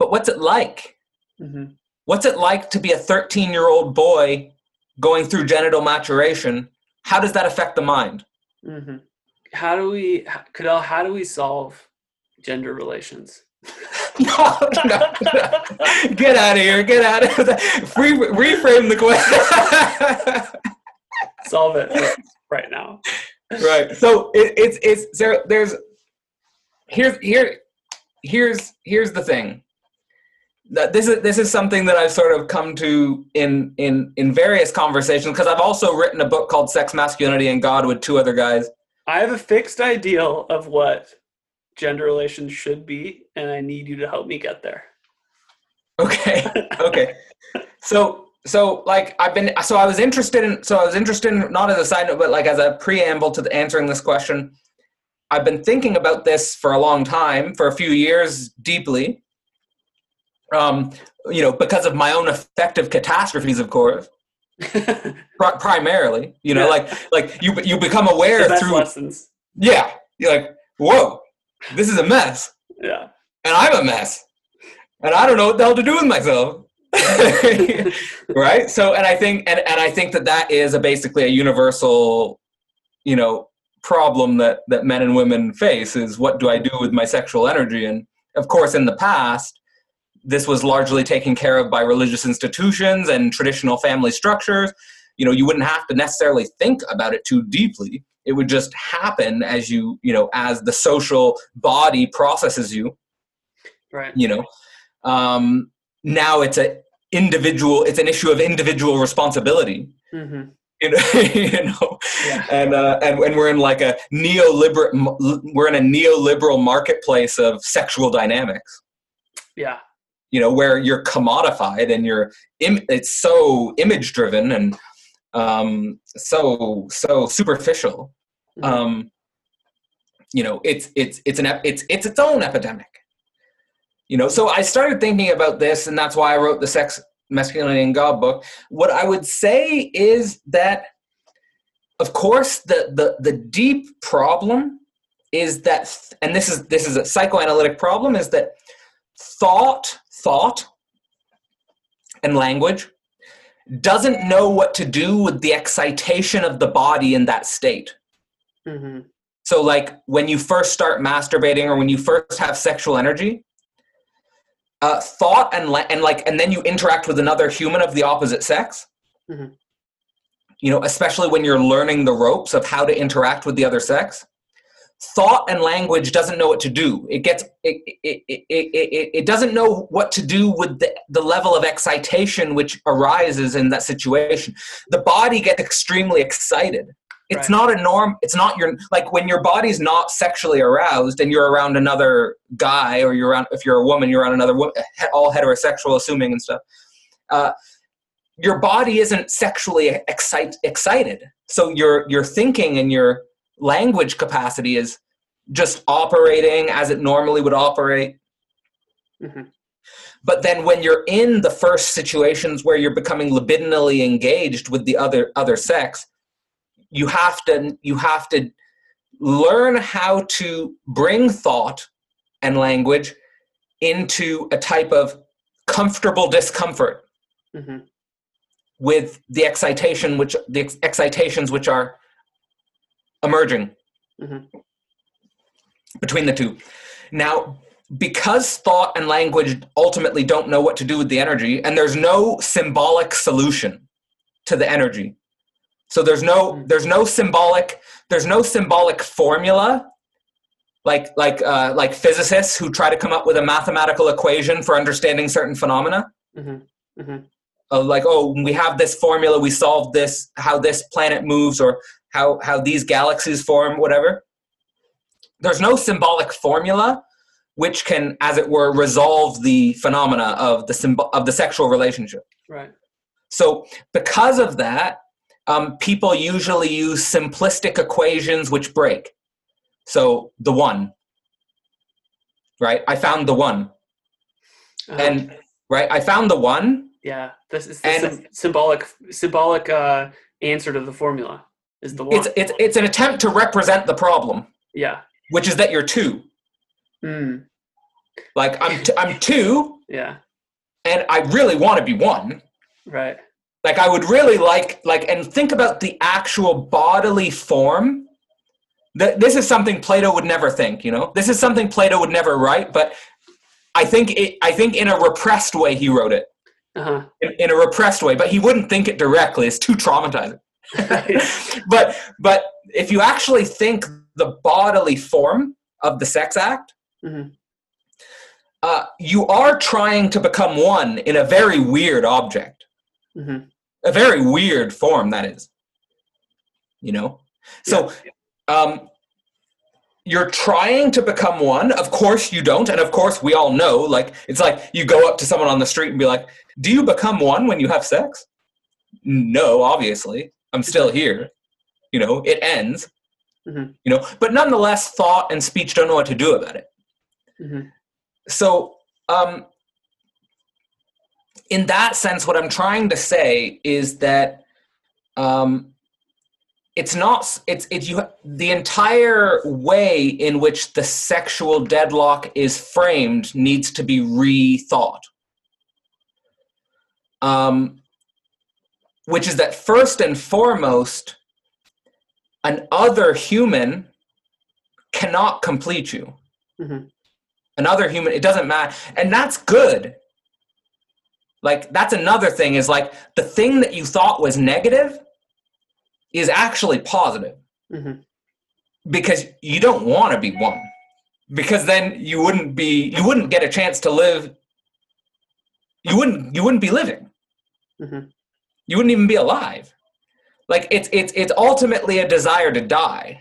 but what's it like? Mm-hmm. What's it like to be a 13 year old boy going through genital maturation? How does that affect the mind? Mm-hmm. How do we, Cadell, how do we solve gender relations? no, no, no, Get out of here. Get out of here. Re- reframe the question. solve it right now. Right. So it, it's, it's, there, there's, here's, here, here's, here's the thing this is this is something that I've sort of come to in in in various conversations because I've also written a book called Sex, Masculinity, and God with two other guys. I have a fixed ideal of what gender relations should be, and I need you to help me get there. Okay. Okay. so so like I've been so I was interested in so I was interested in not as a side note but like as a preamble to the, answering this question. I've been thinking about this for a long time, for a few years deeply um, you know, because of my own affective catastrophes, of course. primarily, you know, yeah. like like you you become aware through lessons. Yeah, you're like, whoa, this is a mess. Yeah, and I'm a mess. and I don't know what the hell to do with myself. right. So, and I think, and, and I think that that is a basically a universal, you know, problem that that men and women face is what do I do with my sexual energy? And of course, in the past, this was largely taken care of by religious institutions and traditional family structures. You know, you wouldn't have to necessarily think about it too deeply. It would just happen as you, you know, as the social body processes you. Right. You know, um, now it's a individual. It's an issue of individual responsibility. Mm-hmm. You know, you know? Yeah. and uh, and and we're in like a neoliberal. We're in a neoliberal marketplace of sexual dynamics. Yeah you know where you're commodified and you're Im- it's so image driven and um, so so superficial. Mm-hmm. um, you know it's it's it's an it's it's its own epidemic. You know so i started thinking about this and that's why i wrote the sex masculinity and god book. What i would say is that of course the the the deep problem is that and this is this is a psychoanalytic problem is that thought thought and language doesn't know what to do with the excitation of the body in that state. Mm-hmm. So, like when you first start masturbating or when you first have sexual energy, uh, thought and la- and like and then you interact with another human of the opposite sex. Mm-hmm. You know, especially when you're learning the ropes of how to interact with the other sex thought and language doesn't know what to do. It gets it, it, it, it, it doesn't know what to do with the, the level of excitation which arises in that situation. The body gets extremely excited. It's right. not a norm it's not your like when your body's not sexually aroused and you're around another guy or you're around if you're a woman you're around another woman all heterosexual assuming and stuff uh, your body isn't sexually excite, excited. So your your thinking and your language capacity is just operating as it normally would operate. Mm-hmm. But then when you're in the first situations where you're becoming libidinally engaged with the other other sex, you have to you have to learn how to bring thought and language into a type of comfortable discomfort mm-hmm. with the excitation which the ex- excitations which are emerging mm-hmm. between the two. Now, because thought and language ultimately don't know what to do with the energy, and there's no symbolic solution to the energy. So there's no mm-hmm. there's no symbolic there's no symbolic formula like like uh, like physicists who try to come up with a mathematical equation for understanding certain phenomena. Mm-hmm. Mm-hmm. Uh, like oh we have this formula we solved this how this planet moves or how how these galaxies form whatever. There's no symbolic formula which can as it were resolve the phenomena of the symbol of the sexual relationship. Right. So because of that um, people usually use simplistic equations which break. So the one. Right? I found the one. Uh-huh. and right i found the one. Yeah this is the and, symbolic symbolic uh, answer to the formula is the one. It's it's it's an attempt to represent the problem. Yeah. Which is that you're two. Mm. Like I'm t- I'm two. Yeah. And I really want to be one. Right. Like I would really like like and think about the actual bodily form. That this is something Plato would never think, you know. This is something Plato would never write, but I think it I think in a repressed way he wrote it. Uh-huh. In, in a repressed way, but he wouldn't think it directly. It's too traumatizing. but but if you actually think the bodily form of the sex act, mm-hmm. uh, you are trying to become one in a very weird object, mm-hmm. a very weird form that is. You know, so yeah. um, you're trying to become one. Of course you don't, and of course we all know. Like it's like you go up to someone on the street and be like, "Do you become one when you have sex?" No, obviously. I'm still here. You know, it ends. Mm-hmm. You know, but nonetheless, thought and speech don't know what to do about it. Mm-hmm. So, um, in that sense, what I'm trying to say is that um, it's not it's it's you the entire way in which the sexual deadlock is framed needs to be rethought um which is that first and foremost an other human cannot complete you Mhm. another human it doesn't matter and that's good like that's another thing is like the thing that you thought was negative is actually positive Mhm. because you don't want to be one because then you wouldn't be you wouldn't get a chance to live you wouldn't you wouldn't be living Mhm. You wouldn't even be alive. Like it's it's it's ultimately a desire to die.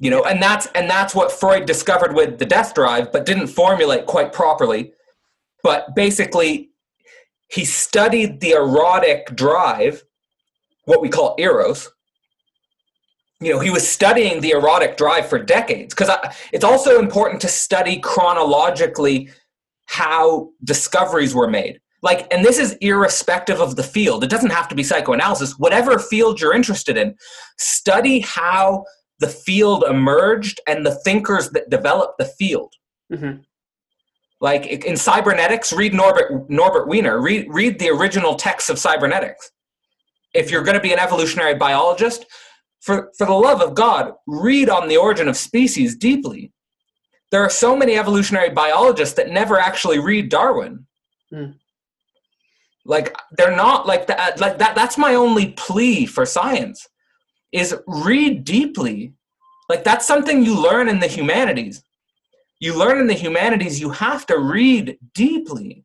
You know and that's and that's what freud discovered with the death drive but didn't formulate quite properly. But basically he studied the erotic drive what we call eros. You know he was studying the erotic drive for decades because it's also important to study chronologically how discoveries were made like and this is irrespective of the field. It doesn't have to be psychoanalysis. Whatever field you're interested in study how the field emerged and the thinkers that developed the field. Mhm. like in cybernetics read norbert norbert wiener. Read read the original texts of cybernetics. If you're going to be an evolutionary biologist for for the love of god read on the origin of species deeply. There are so many evolutionary biologists that never actually read darwin. Hmm. Like they're not like that like that that's my only plea for science is read deeply like that's something you learn in the humanities you learn in the humanities you have to read deeply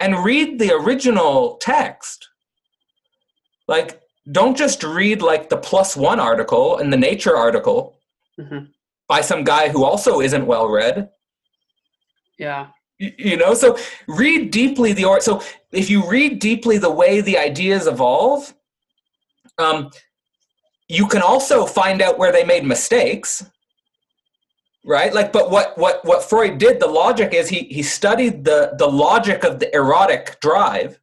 and read the original text like don't just read like the plus one article and the nature article Mhm. by some guy who also isn't well read Yeah. You know? So read deeply the or so if you read deeply the way the ideas evolve um, you can also find out where they made mistakes right? Like but what what what freud did the logic is he he studied the the logic of the erotic drive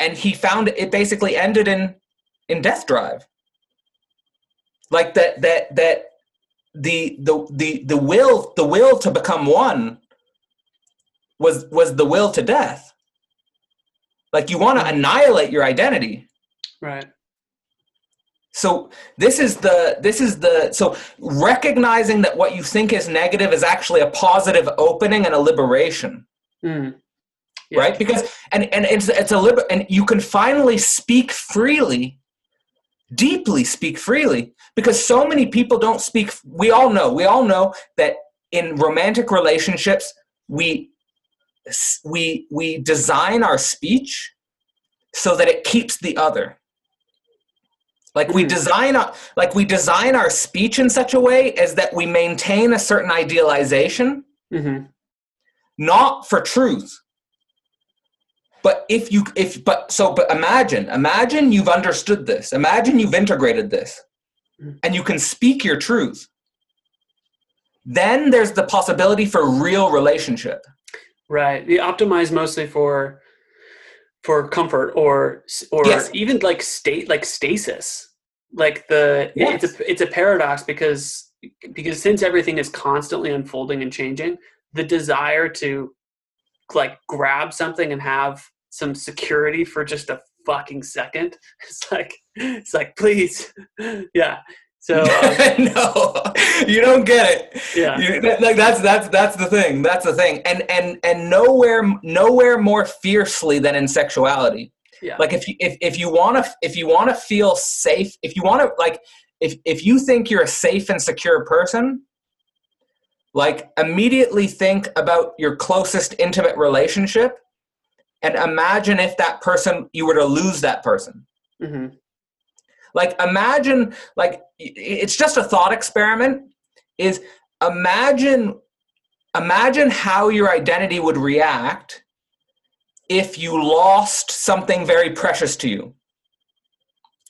and he found it basically ended in in death drive. Like that that that the the the the will the will to become one was was the will to death like you want to annihilate your identity Right. so this is the this is the so recognizing that what you think is negative is actually a positive opening and a liberation Mm. Yeah. right because and and it's it's a liber and you can finally speak freely deeply speak freely because so many people don't speak we all know we all know that in romantic relationships we we we design our speech so that it keeps the other. Like we Mm. design our, like we design our speech in such a way as that we maintain a certain idealization. Hmm not for truth. But if you if but so but imagine imagine you've understood this. Imagine you've integrated this. Mhm. and you can speak your truth. Then there's the possibility for real relationship Right. They optimize mostly for for comfort or or Yes. even like state like stasis. Like the it's a it's a paradox because because since everything is constantly unfolding and changing, the desire to like grab something and have some security for just a fucking second. It's like it's like please. Yeah. So um, no you don't get it. Yeah. You- that- like that's that's that's the thing that's the thing. And and and nowhere nowhere more fiercely than in sexuality. Yeah. like if you if, if you want to if you want to feel safe if you want to like if if you think you're a safe and secure person like immediately think about your closest intimate relationship and imagine if that person you were to lose that person. Hmm like imagine like it's just a thought experiment is imagine imagine how your identity would react if you lost something very precious to you.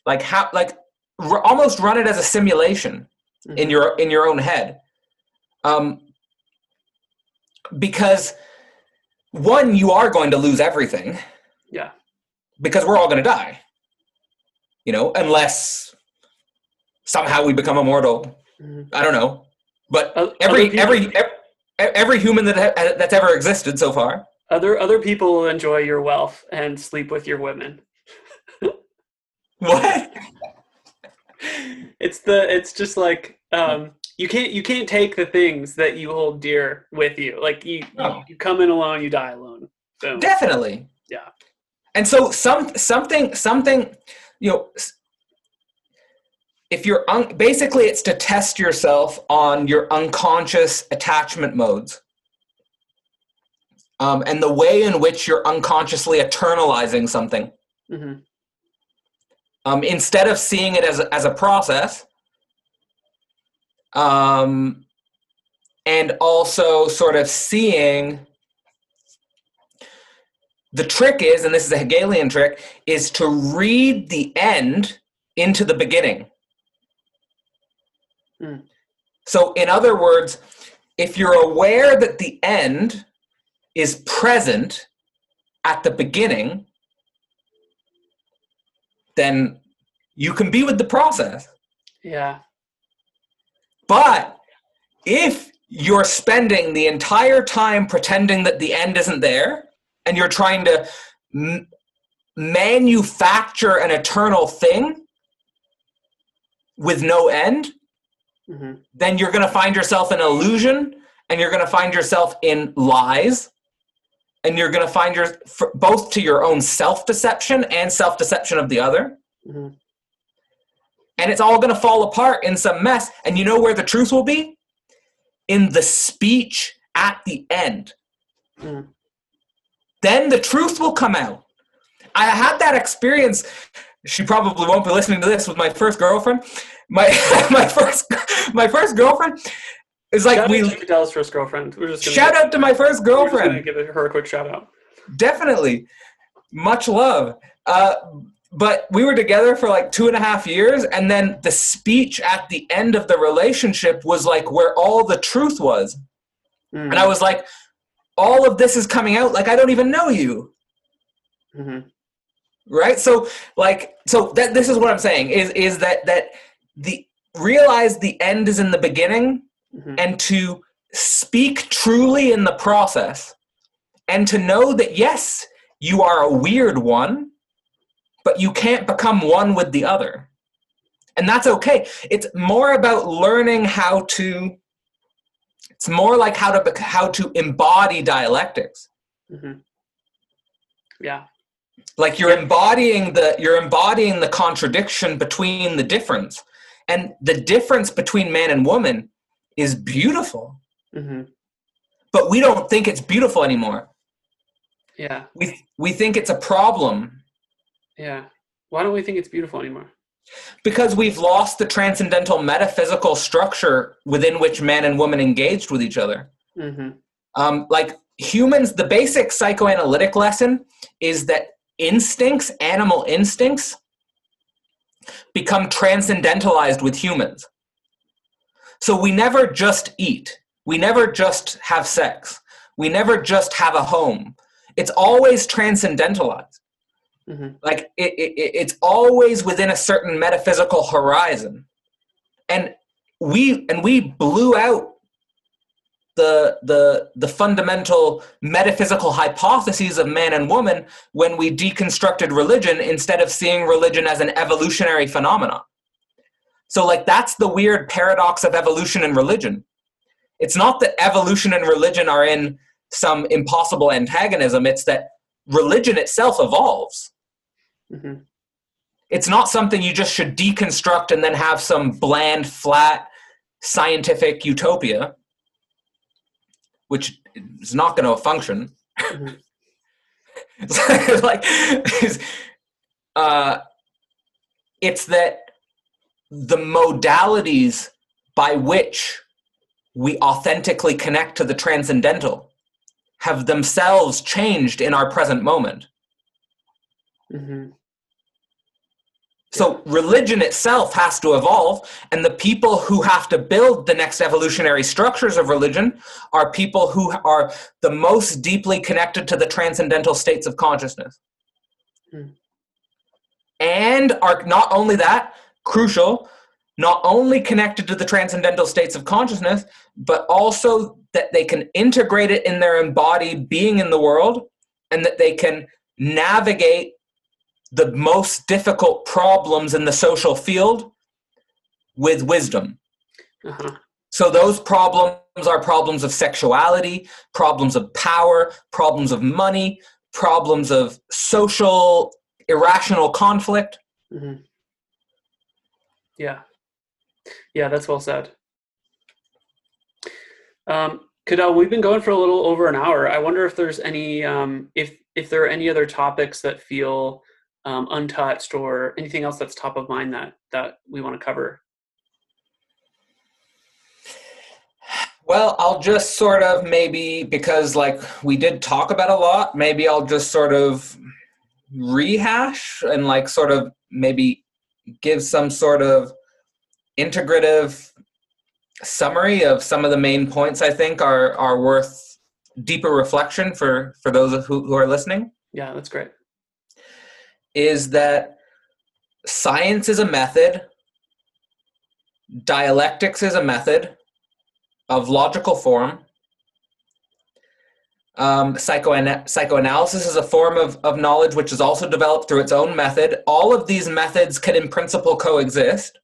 Like how like r- almost run it as a simulation in your in your own head. Um because one you are going to lose everything. Yeah. because we're all going to die you know unless somehow we become immortal. Mhm. I don't know, but O- every other people- every ev- every human that ha- that's ever existed so far. other other people will enjoy your wealth and sleep with your women. What? It's the it's just like um you can't you can't take the things that you hold dear with you. Like you No. you, you come in alone, you die alone. Boom. Definitely. Yeah. And so some something something you know if you're un- basically it's to test yourself on your unconscious attachment modes. Um, and the way in which you're unconsciously eternalizing something hmm um, instead of seeing it as a, as a process um, and also sort of seeing the trick is and this is a hegelian trick is to read the end into the beginning Hmm. so in other words if you're aware that the end is present at the beginning then you can be with the process. Yeah. But if you're spending the entire time pretending that the end isn't there and you're trying to m- manufacture an eternal thing with no end, hmm then you're going to find yourself in illusion and you're going to find yourself in lies and you're going to find your f- both to your own self-deception and self-deception of the other hmm and it's all going to fall apart in some mess. And you know where the truth will be? In the speech at the end. Mm. Then the truth will come out. I had that experience. She probably won't be listening to this with my first girlfriend. My my first my first girlfriend is like shout we out to Cadell's first girlfriend. We're just shout out to my first we're girlfriend. give her a quick shout out. Definitely. Much love. Uh, but we were together for like two and a half years, and then the speech at the end of the relationship was like where all the truth was. Mm. And I was like, all of this is coming out like I don't even know you. hmm Right? So like so that this is what I'm saying is is that that the realize the end is in the beginning hmm and to speak truly in the process and to know that yes you are a weird one but you can't become one with the other and that's okay it's more about learning how to it's more like how to how to embody dialectics hmm Yeah. like you're embodying the you're embodying the contradiction between the difference and the difference between man and woman is beautiful hmm but we don't think it's beautiful anymore. Yeah. We we think it's a problem Yeah. Why don't we think it's beautiful anymore? Because we've lost the transcendental metaphysical structure within which man and woman engaged with each other. hmm Um, like humans, the basic psychoanalytic lesson is that instincts, animal instincts, become transcendentalized with humans. So we never just eat. We never just have sex. We never just have a home. It's always transcendentalized. Hmm like it, it- it's always within a certain metaphysical horizon. And we and we blew out the the the fundamental metaphysical hypotheses of man and woman when we deconstructed religion instead of seeing religion as an evolutionary phenomenon. So like that's the weird paradox of evolution and religion. It's not that evolution and religion are in some impossible antagonism. It's that religion itself evolves hmm it's not something you just should deconstruct and then have some bland, flat, scientific utopia, which is not going to function. Mhm. It's like, it's, uh, it's that the modalities by which we authentically connect to the transcendental have themselves changed in our present moment. Hmm So religion itself has to evolve, and the people who have to build the next evolutionary structures of religion are people who are the most deeply connected to the transcendental states of consciousness. Hmm. And are not only that, crucial, not only connected to the transcendental states of consciousness, but also that they can integrate it in their embodied being in the world and that they can navigate the most difficult problems in the social field with wisdom. Uh-huh. So, those problems are problems of sexuality, problems of power, problems of money, problems of social irrational conflict. Mm-hmm. Yeah. Yeah, that's well said. Um, Cadell, we've been going for a little over an hour. I wonder if there's any, um, if if there are any other topics that feel um, untouched, or anything else that's top of mind that that we want to cover. Well, I'll just sort of maybe because like we did talk about a lot, maybe I'll just sort of rehash and like sort of maybe give some sort of integrative summary of some of the main points I think are are worth deeper reflection for for those who, who are listening. Yeah, that's great. Is that science is a method, dialectics is a method of logical form. Um, psychoana- psychoanalysis is a form of, of knowledge which is also developed through its own method. All of these methods can, in principle, coexist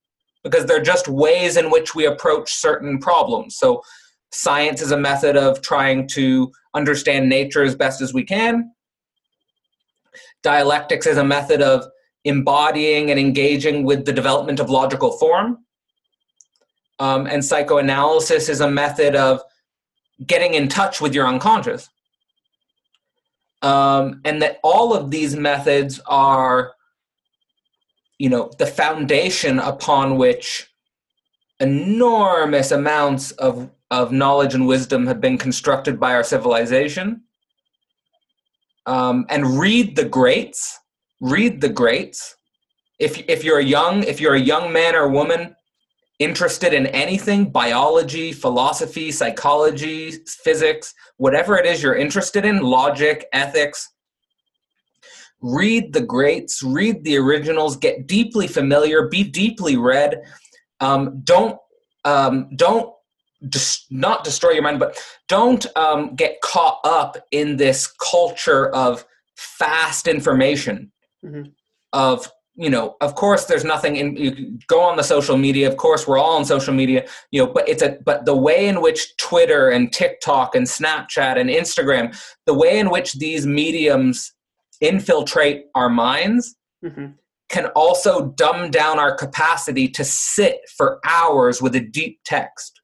because they're just ways in which we approach certain problems. So, science is a method of trying to understand nature as best as we can. Dialectics is a method of embodying and engaging with the development of logical form. Um, and psychoanalysis is a method of getting in touch with your unconscious. Um, and that all of these methods are you know the foundation upon which enormous amounts of of knowledge and wisdom have been constructed by our civilization um, and read the greats read the greats if if you're a young if you're a young man or woman interested in anything biology philosophy psychology physics whatever it is you're interested in logic ethics read the greats, read the originals, get deeply familiar, be deeply read. Um, don't um, don't just not destroy your mind, but don't um, get caught up in this culture of fast information. Mm-hmm. Of you know, of course, there's nothing in. You go on the social media. Of course, we're all on social media. You know, but it's a but the way in which Twitter and TikTok and Snapchat and Instagram, the way in which these mediums infiltrate our minds mm-hmm. can also dumb down our capacity to sit for hours with a deep text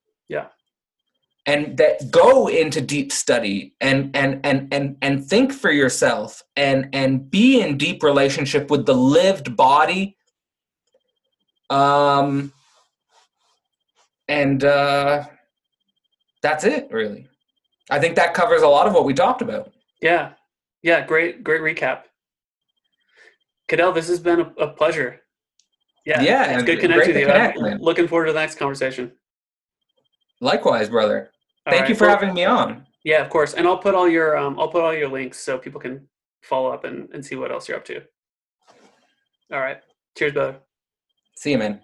and that go into deep study and and and and and think for yourself and and be in deep relationship with the lived body um and uh that's it really i think that covers a lot of what we talked about yeah yeah, great, great recap. Cadell, this has been a, a pleasure. Yeah, yeah, it's good connecting with you. Connect, looking forward to the next conversation. Likewise, brother. Thank right. you for well, having me on. Yeah, of course. And I'll put all your um, I'll put all your links so people can follow up and, and see what else you're up to. All right. Cheers, brother. See you, man.